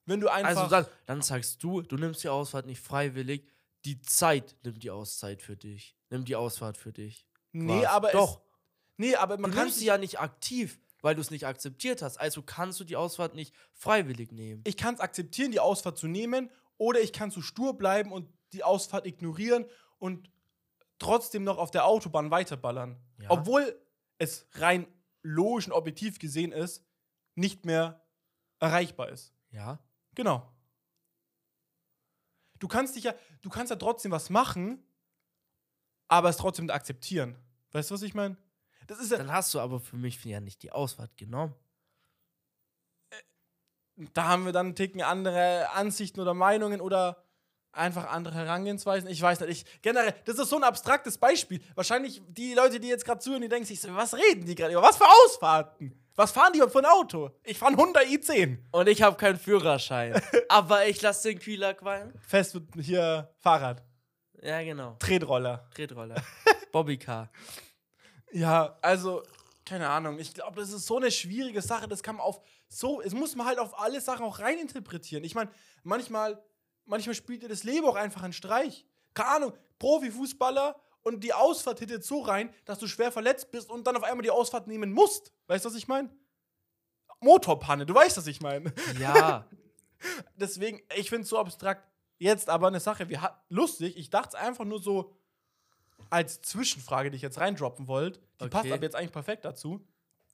wenn du einfach. Also dann, dann sagst du, du nimmst die Ausfahrt nicht freiwillig, die Zeit nimmt die Auszeit für dich. Nimmt die Ausfahrt für dich. nee, aber Doch. Es, nee, aber man du kann sie ja nicht aktiv, weil du es nicht akzeptiert hast. Also kannst du die Ausfahrt nicht freiwillig nehmen. ich kann es akzeptieren, die Ausfahrt zu nehmen, oder ich kann zu stur bleiben und die Ausfahrt ignorieren und trotzdem noch auf der Autobahn weiterballern. Ja. Obwohl es rein logisch und objektiv gesehen ist, nicht mehr erreichbar ist. Ja. Genau. Du kannst dich ja, du kannst ja trotzdem was machen, aber es trotzdem akzeptieren. Weißt du, was ich meine? Das ist ja. Dann hast du aber für mich ja nicht die Ausfahrt genommen. da haben wir dann einen Ticken andere Ansichten oder Meinungen oder einfach andere Herangehensweisen. Ich weiß nicht. Ich, generell, das ist so ein abstraktes Beispiel. Wahrscheinlich die Leute, die jetzt gerade zuhören, die denken sich so, was reden die gerade über? Was für Ausfahrten? Was fahren die für ein Auto? Ich fahre einen Honda i10. Und ich habe keinen Führerschein. *laughs* aber ich lasse den Kühler qualmen. Fest wird hier Fahrrad. Ja, genau. Tretroller. Tretroller. *laughs* Bobbycar. Ja, also, keine Ahnung. Ich glaube, das ist so eine schwierige Sache. Das kann man auf so, es muss man halt auf alle Sachen auch reininterpretieren. Ich meine, manchmal, manchmal spielt dir das Leben auch einfach einen Streich. Keine Ahnung, Profifußballer und die Ausfahrt hittet so rein, dass du schwer verletzt bist und dann auf einmal die Ausfahrt nehmen musst. Weißt du, was ich meine? Motorpanne, du weißt, was ich meine. Ja. *laughs* Deswegen, ich finde es so abstrakt. Jetzt aber eine Sache, wir hatten lustig, ich dachte es einfach nur so als Zwischenfrage, die ich jetzt reindroppen wollte. Die Okay. passt aber jetzt eigentlich perfekt dazu.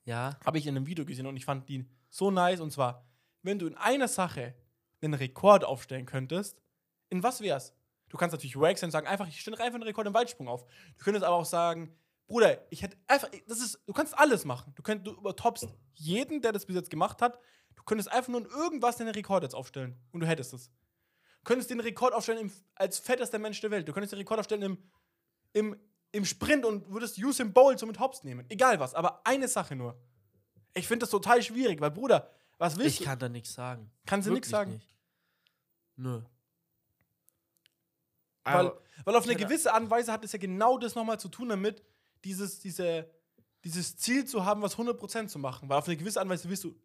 Ja. Habe ich in einem Video gesehen und ich fand die so nice. Und zwar, wenn du in einer Sache einen Rekord aufstellen könntest, in was wär's? Du kannst natürlich wack sein und sagen, einfach, ich stelle einfach einen Rekord im Weitsprung auf. Du könntest aber auch sagen, Bruder, ich hätte einfach, das ist, du kannst alles machen. Du könntest, du übertoppst jeden, der das bis jetzt gemacht hat. Du könntest einfach nur in irgendwas deinen Rekord jetzt aufstellen und du hättest es. Du könntest den Rekord aufstellen im, als fettester Mensch der Welt. Du könntest den Rekord aufstellen im, im, im Sprint und würdest Usain Bolt so mit Hops nehmen. Egal was, aber eine Sache nur. Ich finde das total schwierig, weil Bruder, was willst Ich du? kann da nichts sagen. Kannst du nichts sagen? Nicht. Nö. Weil, Aber- weil auf eine gewisse Art und Weise hat es ja genau das nochmal zu tun damit, dieses, diese, dieses Ziel zu haben, was 100% zu machen. Weil auf eine gewisse Art und Weise willst du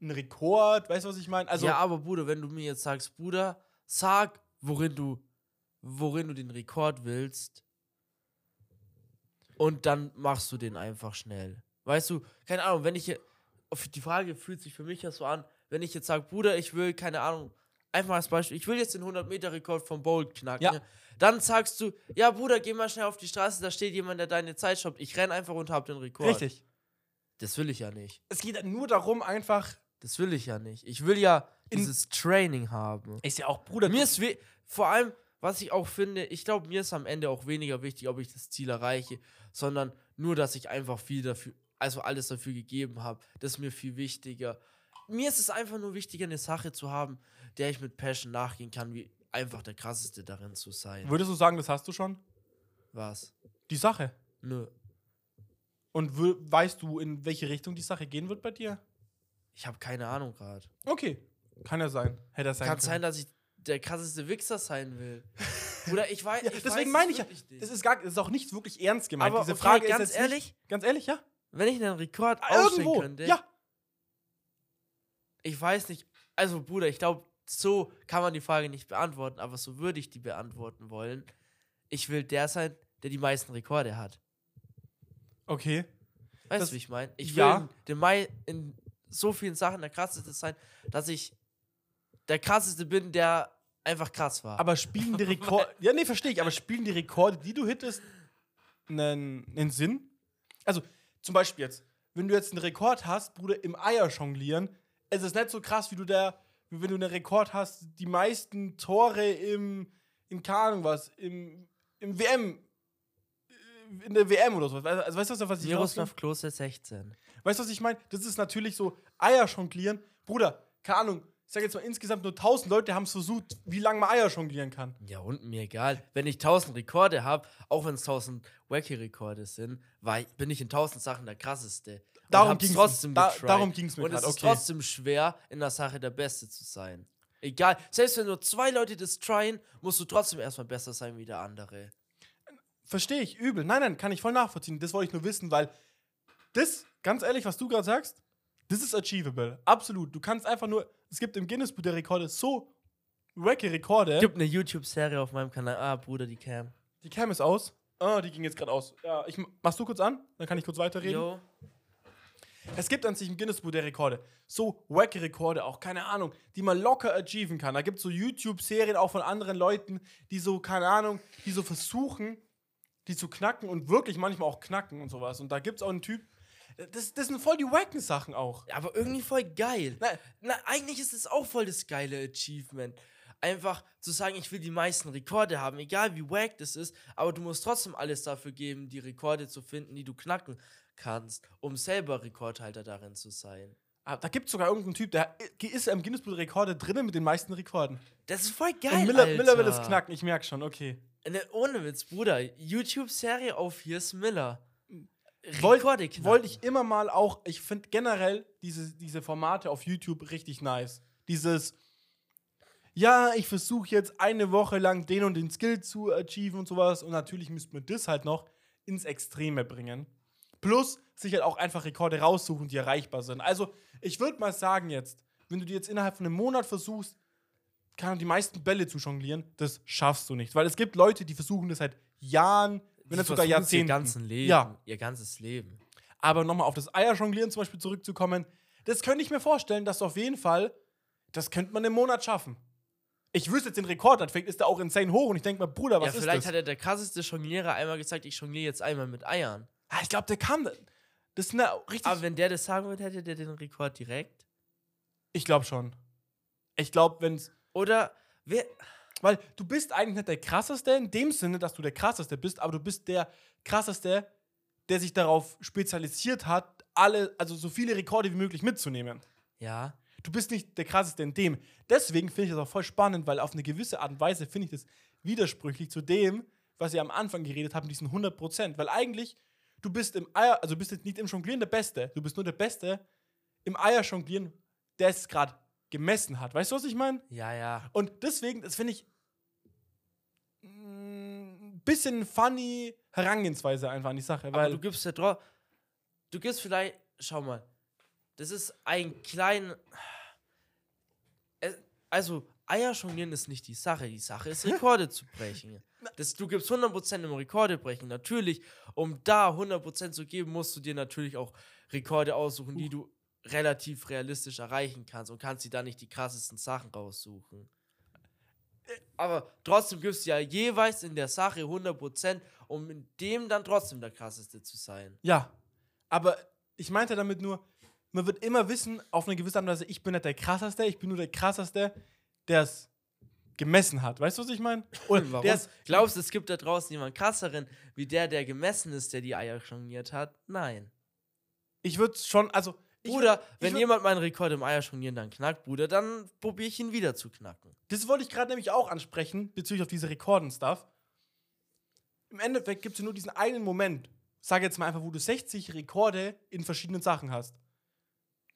einen Rekord, weißt du, was ich meine? Also, ja, aber Bruder, wenn du mir jetzt sagst, Bruder, sag, worin du, worin du den Rekord willst. Und dann machst du den einfach schnell. Weißt du, keine Ahnung, wenn ich die Frage fühlt sich für mich ja so an, wenn ich jetzt sage, Bruder, ich will, keine Ahnung, einfach als Beispiel, ich will jetzt den 100-Meter-Rekord vom Bolt knacken. Ja. Dann sagst du, ja, Bruder, geh mal schnell auf die Straße, da steht jemand, der deine Zeit stoppt. Ich renn einfach und hab den Rekord. richtig. Das will ich ja nicht. Es geht nur darum, einfach. Das will ich ja nicht. Ich will ja In- dieses Training haben. Ist ja auch, Bruder. Mir ist vor allem, was ich auch finde, ich glaube, mir ist am Ende auch weniger wichtig, ob ich das Ziel erreiche, sondern nur, dass ich einfach viel dafür, also alles dafür gegeben habe. Das ist mir viel wichtiger. Mir ist es einfach nur wichtiger, eine Sache zu haben, der ich mit Passion nachgehen kann, wie einfach der krasseste darin zu sein. Würdest du sagen, das hast du schon? Was? Die Sache. Nö. Und weißt du, in welche Richtung die Sache gehen wird bei dir? Ich habe keine Ahnung gerade. Okay. Kann ja sein. Hätte das sein Kann können. sein, dass ich der krasseste Wichser sein will. Oder ich weiß. *laughs* Ja, ich deswegen weiß meine es ich ja, das ist, gar, das ist auch nicht wirklich ernst gemeint. Aber Diese okay, Frage ganz ist jetzt ehrlich, Nicht, ganz ehrlich, ja? wenn ich einen Rekord Ah, aufstellen Irgendwo. könnte, Ja. ich weiß nicht, also Bruder, ich glaube, so kann man die Frage nicht beantworten, aber so würde ich die beantworten wollen. Ich will der sein, der die meisten Rekorde hat. Okay. Weißt Das- du, wie ich meine? Ich will ja. in, den Mai in so vielen Sachen der krasseste sein, dass ich der krasseste bin, der einfach krass war. Aber spielen die Rekorde. *laughs* ja, nee, verstehe ich. Aber spielen die Rekorde, die du hittest, einen, einen Sinn? Also, zum Beispiel jetzt, wenn du jetzt einen Rekord hast, Bruder, im Eier jonglieren, es ist nicht so krass, wie du der, wenn du einen Rekord hast, die meisten Tore im, in keine Ahnung was, im, im WM, in der WM oder so. Also, weißt du, was ich? Miroslav Klose 16. Weißt du, was ich meine? Das ist natürlich so Eier jonglieren. Bruder, keine Ahnung, ich sag jetzt mal insgesamt nur 1000 Leute haben es versucht, wie lange man Eier jonglieren kann. Ja, und mir egal. Wenn ich 1000 Rekorde habe, auch wenn es 1000 Wacky-Rekorde sind, war ich, bin ich in 1000 Sachen der krasseste. Darum hab's ging's- trotzdem da- darum ging's mir Und es grad, ist okay. trotzdem schwer, in der Sache der Beste zu sein. Egal. Selbst wenn nur zwei Leute das tryen, musst du trotzdem erstmal besser sein wie der andere. Verstehe ich, übel. Nein, nein, kann ich voll nachvollziehen. Das wollte ich nur wissen, weil das, ganz ehrlich, was du gerade sagst, das ist achievable. Absolut. Du kannst einfach nur, es gibt im Guinness Buch der Rekorde so wacke Rekorde. Es gibt eine YouTube-Serie auf meinem Kanal. Ah, Bruder, die Cam. die Cam ist aus. Ah, die ging jetzt gerade aus. Ja, ich, machst du kurz an? Dann kann ich kurz weiterreden. Jo. Es gibt an sich im Guinness Buch der Rekorde so wacke Rekorde, auch keine Ahnung, die man locker achieven kann. Da gibt es so YouTube-Serien auch von anderen Leuten, die so, keine Ahnung, die so versuchen, die zu knacken und wirklich manchmal auch knacken und sowas. Und da gibt es auch einen Typ, das, das sind voll die wacken Sachen auch. Aber irgendwie voll geil. Na, Na, eigentlich ist es auch voll das geile Achievement. Einfach zu sagen, ich will die meisten Rekorde haben, egal wie wack das ist, aber du musst trotzdem alles dafür geben, die Rekorde zu finden, die du knacken kannst, um selber Rekordhalter darin zu sein. Ah, Da gibt es sogar irgendeinen Typ, der ist im Guinness Buch Rekorde drinnen mit den meisten Rekorden. Das ist voll geil. Und Miller, Alter. Miller will es knacken, ich merke schon, okay. Ne, ohne Witz, Bruder. YouTube-Serie auf Here's Miller. Wollte Rekorde knacken. wollt ich immer mal auch, ich finde generell diese, diese Formate auf YouTube richtig nice. Dieses, ja, ich versuche jetzt eine Woche lang den und den Skill zu achieven und sowas. Und natürlich müsste man das halt noch ins Extreme bringen. Plus sich halt auch einfach Rekorde raussuchen, die erreichbar sind. Also, ich würde mal sagen jetzt, wenn du dir jetzt innerhalb von einem Monat versuchst, kann die meisten Bälle zu jonglieren, das schaffst du nicht. Weil es gibt Leute, die versuchen das seit Jahren, wenn nicht sogar Jahrzehnten. Ihr ganzen Leben. Ja, Ihr ganzes Leben. aber nochmal auf das Eierjonglieren zum Beispiel zurückzukommen, das könnte ich mir vorstellen, dass auf jeden Fall, das könnte man im Monat schaffen. Ich wüsste jetzt den Rekord, dann fängt ist der auch insane hoch und ich denke mir, Bruder, was ja, ist vielleicht das? hat er der krasseste Jonglierer einmal gesagt, ich jongliere jetzt einmal mit Eiern. Ah, ich glaube, der kam. Das ist eine richtig. Aber wenn der das sagen würde, hätte der den Rekord direkt. ich glaube schon. Ich glaube, wenn es. Oder wer. Weil du bist eigentlich nicht der krasseste in dem Sinne, dass du der krasseste bist, aber du bist der krasseste, der sich darauf spezialisiert hat, alle, also so viele Rekorde wie möglich mitzunehmen. Ja. du bist nicht der krasseste in dem. Deswegen finde ich das auch voll spannend, weil auf eine gewisse Art und Weise finde ich das widersprüchlich zu dem, was ihr am Anfang geredet habt, diesen 100%. Weil eigentlich, du bist im Eier, also du bist jetzt nicht im Jonglieren der Beste, du bist nur der Beste im Eierjonglieren, der es gerade gemessen hat. Weißt du, was ich meine? Ja, ja. Und deswegen, das finde ich ein bisschen funny Herangehensweise einfach an die Sache. Aber Weil du gibst ja drauf. Du gibst vielleicht. Schau mal. Das ist ein klein. Also, Eier jonglieren ist nicht die Sache. Die Sache ist, *laughs* Rekorde zu brechen. Das, du gibst 100% im Rekorde brechen. Natürlich, um da 100% zu geben, musst du dir natürlich auch Rekorde aussuchen, die du relativ realistisch erreichen kannst und kannst dir da nicht die krassesten Sachen raussuchen. Aber trotzdem gibst du ja jeweils in der Sache 100%, um in dem dann trotzdem der krasseste zu sein. Ja, aber ich meinte damit nur, man wird immer wissen, auf eine gewisse Art und Weise, ich bin nicht der krasseste, ich bin nur der krasseste, der es gemessen hat. Weißt du, was ich meine? Warum? der es Glaubst du, es gibt da draußen jemanden krasseren, wie der, der gemessen ist, der die Eier jongliert hat? Nein. ich würde schon, also Bruder, wenn jemand meinen Rekord im Eier jonglieren dann knackt, Bruder, dann probiere ich ihn wieder zu knacken. das wollte ich gerade nämlich auch ansprechen bezüglich auf diese Rekorden-Stuff. Im Endeffekt gibt es nur diesen einen Moment, sag jetzt mal einfach, wo du 60 Rekorde in verschiedenen Sachen hast.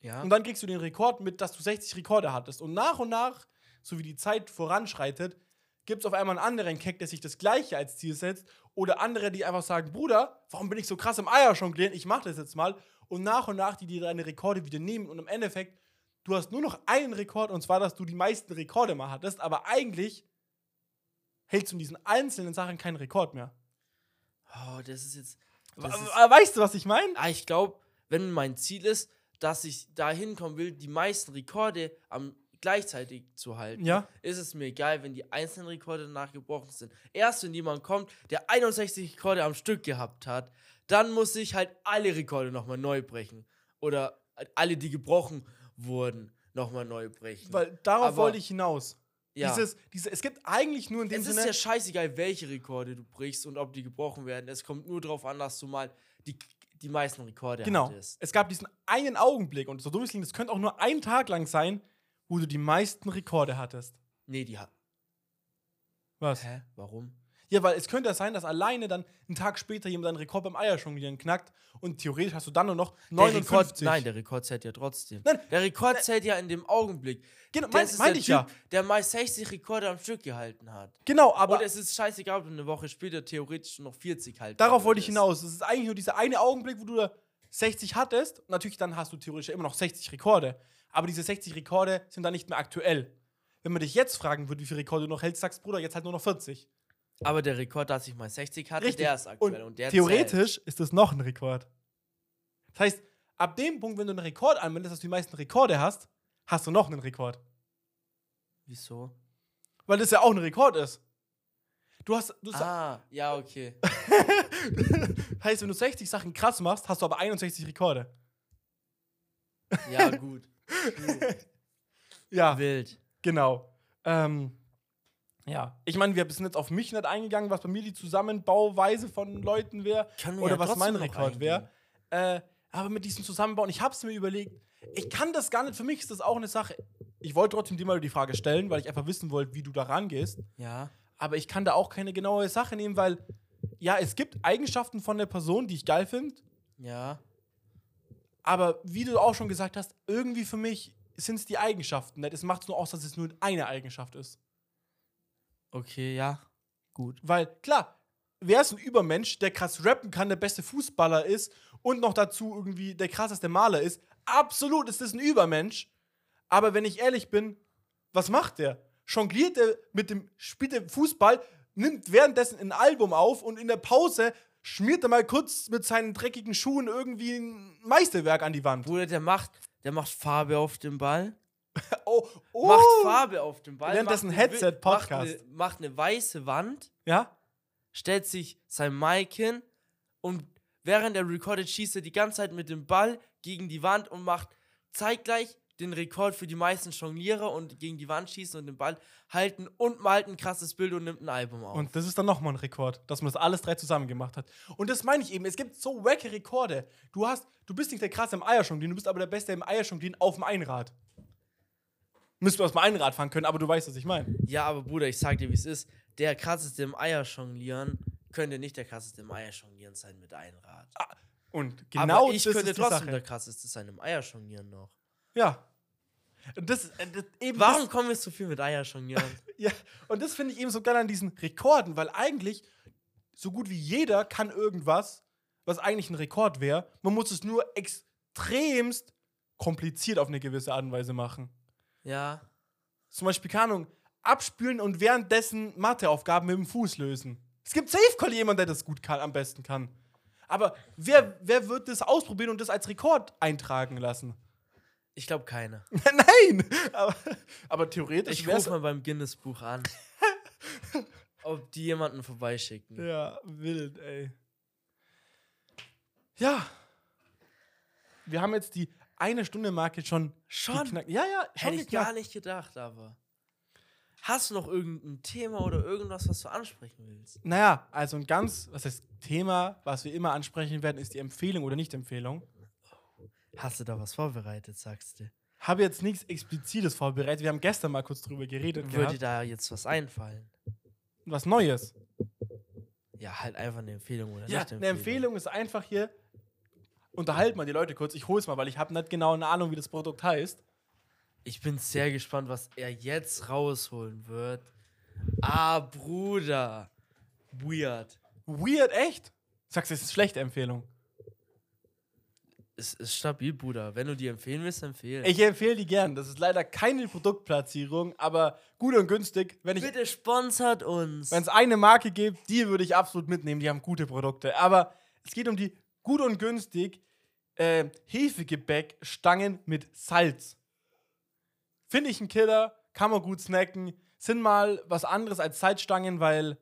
Ja. Und dann kriegst du den Rekord mit, dass du 60 Rekorde hattest. Und nach und nach, so wie die Zeit voranschreitet, gibt es auf einmal einen anderen Keck, der sich das Gleiche als Ziel setzt. Oder andere, die einfach sagen: Bruder, warum bin ich so krass im Eier jonglieren? Ich mach das jetzt mal. Und nach und nach, die dir deine Rekorde wieder nehmen. Und im Endeffekt, du hast nur noch einen Rekord, und zwar, dass du die meisten Rekorde mal hattest. Aber eigentlich hältst du in diesen einzelnen Sachen keinen Rekord mehr. oh, das ist jetzt. Das ist, we- Weißt du, was ich meine? ah, ich glaube, wenn mein Ziel ist, dass ich da hinkommen will, die meisten Rekorde am gleichzeitig zu halten, Ja. ist es mir egal, wenn die einzelnen Rekorde danach gebrochen sind. Erst wenn jemand kommt, der 61 Rekorde am Stück gehabt hat, dann muss ich halt alle Rekorde nochmal neu brechen. Oder alle, die gebrochen wurden, nochmal neu brechen. Weil darauf Aber- wollte ich hinaus. ja. Dieses, diese, es gibt eigentlich nur in dem es ist Sinne. ja scheißegal, welche Rekorde du brichst und ob die gebrochen werden. Es kommt nur darauf an, dass du mal die, die meisten Rekorde Genau. hattest. Es gab diesen einen Augenblick, und so dumm es klingt, das könnte auch nur ein Tag lang sein, wo du die meisten Rekorde hattest. Nee, die hat. Was? Hä? Warum? Ja, weil es könnte ja sein, dass alleine dann einen Tag später jemand seinen Rekord beim Eierjonglieren knackt und theoretisch hast du dann nur noch Der 59. Rekord, nein, der Rekord zählt ja trotzdem. Nein, der Rekord zählt ja in dem Augenblick. Genau, Das mein, ist meinte der ich Typ, ja. der mal 60 Rekorde am Stück gehalten hat. Genau, aber Und es ist scheißegal, ob du eine Woche später theoretisch noch 40 halten darauf wollte ich hinaus. Es ist eigentlich nur dieser eine Augenblick, wo du da 60 hattest. Natürlich, dann hast du theoretisch immer noch 60 Rekorde. Aber diese 60 Rekorde sind dann nicht mehr aktuell. Wenn man dich jetzt fragen würde, wie viele Rekorde du noch hältst, sagst Bruder, jetzt halt nur noch 40. Aber der Rekord, dass ich mal 60 hatte, der ist aktuell. Und, der theoretisch ist das noch ein Rekord. Das heißt, ab dem Punkt, wenn du einen Rekord anwendest, dass du die meisten Rekorde hast, hast du noch einen Rekord. Zählt. Wieso? Weil das ja auch ein Rekord ist. Du hast. Du Ah, ja, okay. *laughs* heißt, wenn du 60 Sachen krass machst, hast du aber 61 Rekorde. Ja, gut. *laughs* Ja, Wild. genau. Ähm, ja, ich meine, wir sind jetzt auf mich nicht eingegangen, was bei mir die Zusammenbauweise von Leuten wäre oder ja was mein Rekord wäre. Äh, Aber mit diesem Zusammenbauen, ich habe es mir überlegt, ich kann das gar nicht, für mich ist das auch eine Sache. Ich wollte trotzdem dir mal die Frage stellen, weil ich einfach wissen wollte, wie du da rangehst. Ja. Aber ich kann da auch keine genaue Sache nehmen, weil, ja, es gibt Eigenschaften von der Person, die ich geil finde. Ja. Aber wie du auch schon gesagt hast, irgendwie für mich sind es die Eigenschaften. Es macht es nur aus, dass es nur eine Eigenschaft ist. Okay, ja. Gut. Weil, klar, wer ist ein Übermensch, der krass rappen kann, der beste Fußballer ist und noch dazu irgendwie der krasseste Maler ist? Absolut ist das ein Übermensch. Aber wenn ich ehrlich bin, was macht der? Jongliert er mit dem, spielt er Fußball, nimmt währenddessen ein Album auf und in der Pause schmiert er mal kurz mit seinen dreckigen Schuhen irgendwie ein Meisterwerk an die Wand. Bruder, der macht, der macht Farbe auf dem Ball. *laughs* Oh, oh. Macht Farbe auf dem Ball. Währenddessen macht eine Headset, wi- Podcast. Macht eine, macht eine weiße Wand, Ja? stellt sich sein Mic hin und während er recordet, schießt er die ganze Zeit mit dem Ball gegen die Wand und macht zeitgleich den Rekord für die meisten Jonglierer und gegen die Wand schießen und den Ball halten und malt ein krasses Bild und nimmt ein Album auf. Und das ist dann nochmal ein Rekord, dass man das alles drei zusammen gemacht hat. Und das meine ich eben, es gibt so wacke Rekorde. Du hast, du bist nicht der krasse im Eierjonglieren, du bist aber der Beste im Eierjonglieren auf dem Einrad. Müsst du aus dem Einrad fahren können, aber du weißt, was ich meine. ja, aber Bruder, ich sag dir, wie es ist. Der krasseste im Eierjonglieren könnte nicht der krasseste im Eierjonglieren sein mit Einrad. Und genau aber ich das könnte ist trotzdem der krasseste sein im Eierjonglieren noch. Ja. Und das, äh, das eben Warum Das, kommen wir so viel mit Eierjonglieren? *laughs* ja, und das finde ich eben so geil an diesen Rekorden, weil eigentlich so gut wie jeder kann irgendwas, was eigentlich ein Rekord wäre. Man muss es nur extremst kompliziert auf eine gewisse Art und Weise machen. ja. Zum Beispiel, keine Ahnung, abspülen und währenddessen Matheaufgaben mit dem Fuß lösen. Es gibt safe Call jemand, der das gut kann, am besten kann. Aber wer, wer wird das ausprobieren und das als Rekord eintragen lassen? Ich glaube keiner. *laughs* Nein! Aber, aber theoretisch Ich rufe mal beim Guinness-Buch an. *laughs* ob die jemanden vorbeischicken. Ja, wild, ey. Ja. Wir haben jetzt die eine Stunde Marke schon Schon? geknackt. Ja, ja, schon Hätte ich gar nicht gedacht, aber. Hast du noch irgendein Thema oder irgendwas, was du ansprechen willst? Naja, also ein ganz, was heißt Thema, was wir immer ansprechen werden, ist die Empfehlung oder Nicht-Empfehlung. Hast du da was vorbereitet, sagst du? Habe jetzt nichts Explizites vorbereitet. Wir haben gestern mal kurz drüber geredet. Würde dir Gehabt. da jetzt was einfallen? Was Neues. Ja, halt einfach eine Empfehlung oder Ja, nicht eine Empfehlung ist einfach hier. Unterhalt mal die Leute kurz. Ich hol's mal, weil ich habe nicht genau eine Ahnung, wie das Produkt heißt. Ich bin sehr gespannt, was er jetzt rausholen wird. Ah, Bruder. Weird. Weird, echt? Sagst du, es ist eine schlechte Empfehlung? Es ist stabil, Bruder. Wenn du die empfehlen willst, empfehlen. Ich empfehle die gern. Das ist leider keine Produktplatzierung, aber gut und günstig. Wenn ich Bitte sponsert uns. wenn es eine Marke gibt, die würde ich absolut mitnehmen. Die haben gute Produkte. Aber es geht um die gut und günstig äh, Hefegebäckstangen mit Salz. Finde ich ein Killer, kann man gut snacken. Sind mal was anderes als Salzstangen, weil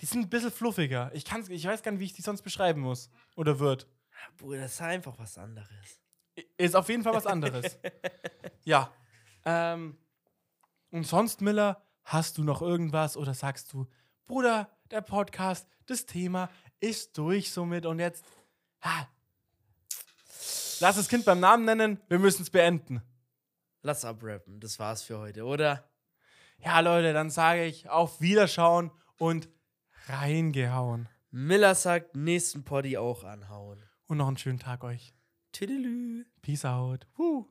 die sind ein bisschen fluffiger. Ich, kann's, ich weiß gar nicht, wie ich die sonst beschreiben muss oder wird. Bruder, das ist einfach was anderes. Ist auf jeden Fall was anderes. *laughs* ja. Ähm, und sonst, Miller, hast du noch irgendwas oder sagst du, Bruder, der Podcast, das Thema ist durch somit und jetzt. Ha, lass das Kind beim Namen nennen, wir müssen es beenden. Lass abrappen. Das war's für heute, oder? Ja, Leute, dann sage ich auf Wiederschauen und reingehauen. Miller sagt, nächsten Poddy auch anhauen. Und noch einen schönen Tag euch. Tüdelü. Peace out. Woo.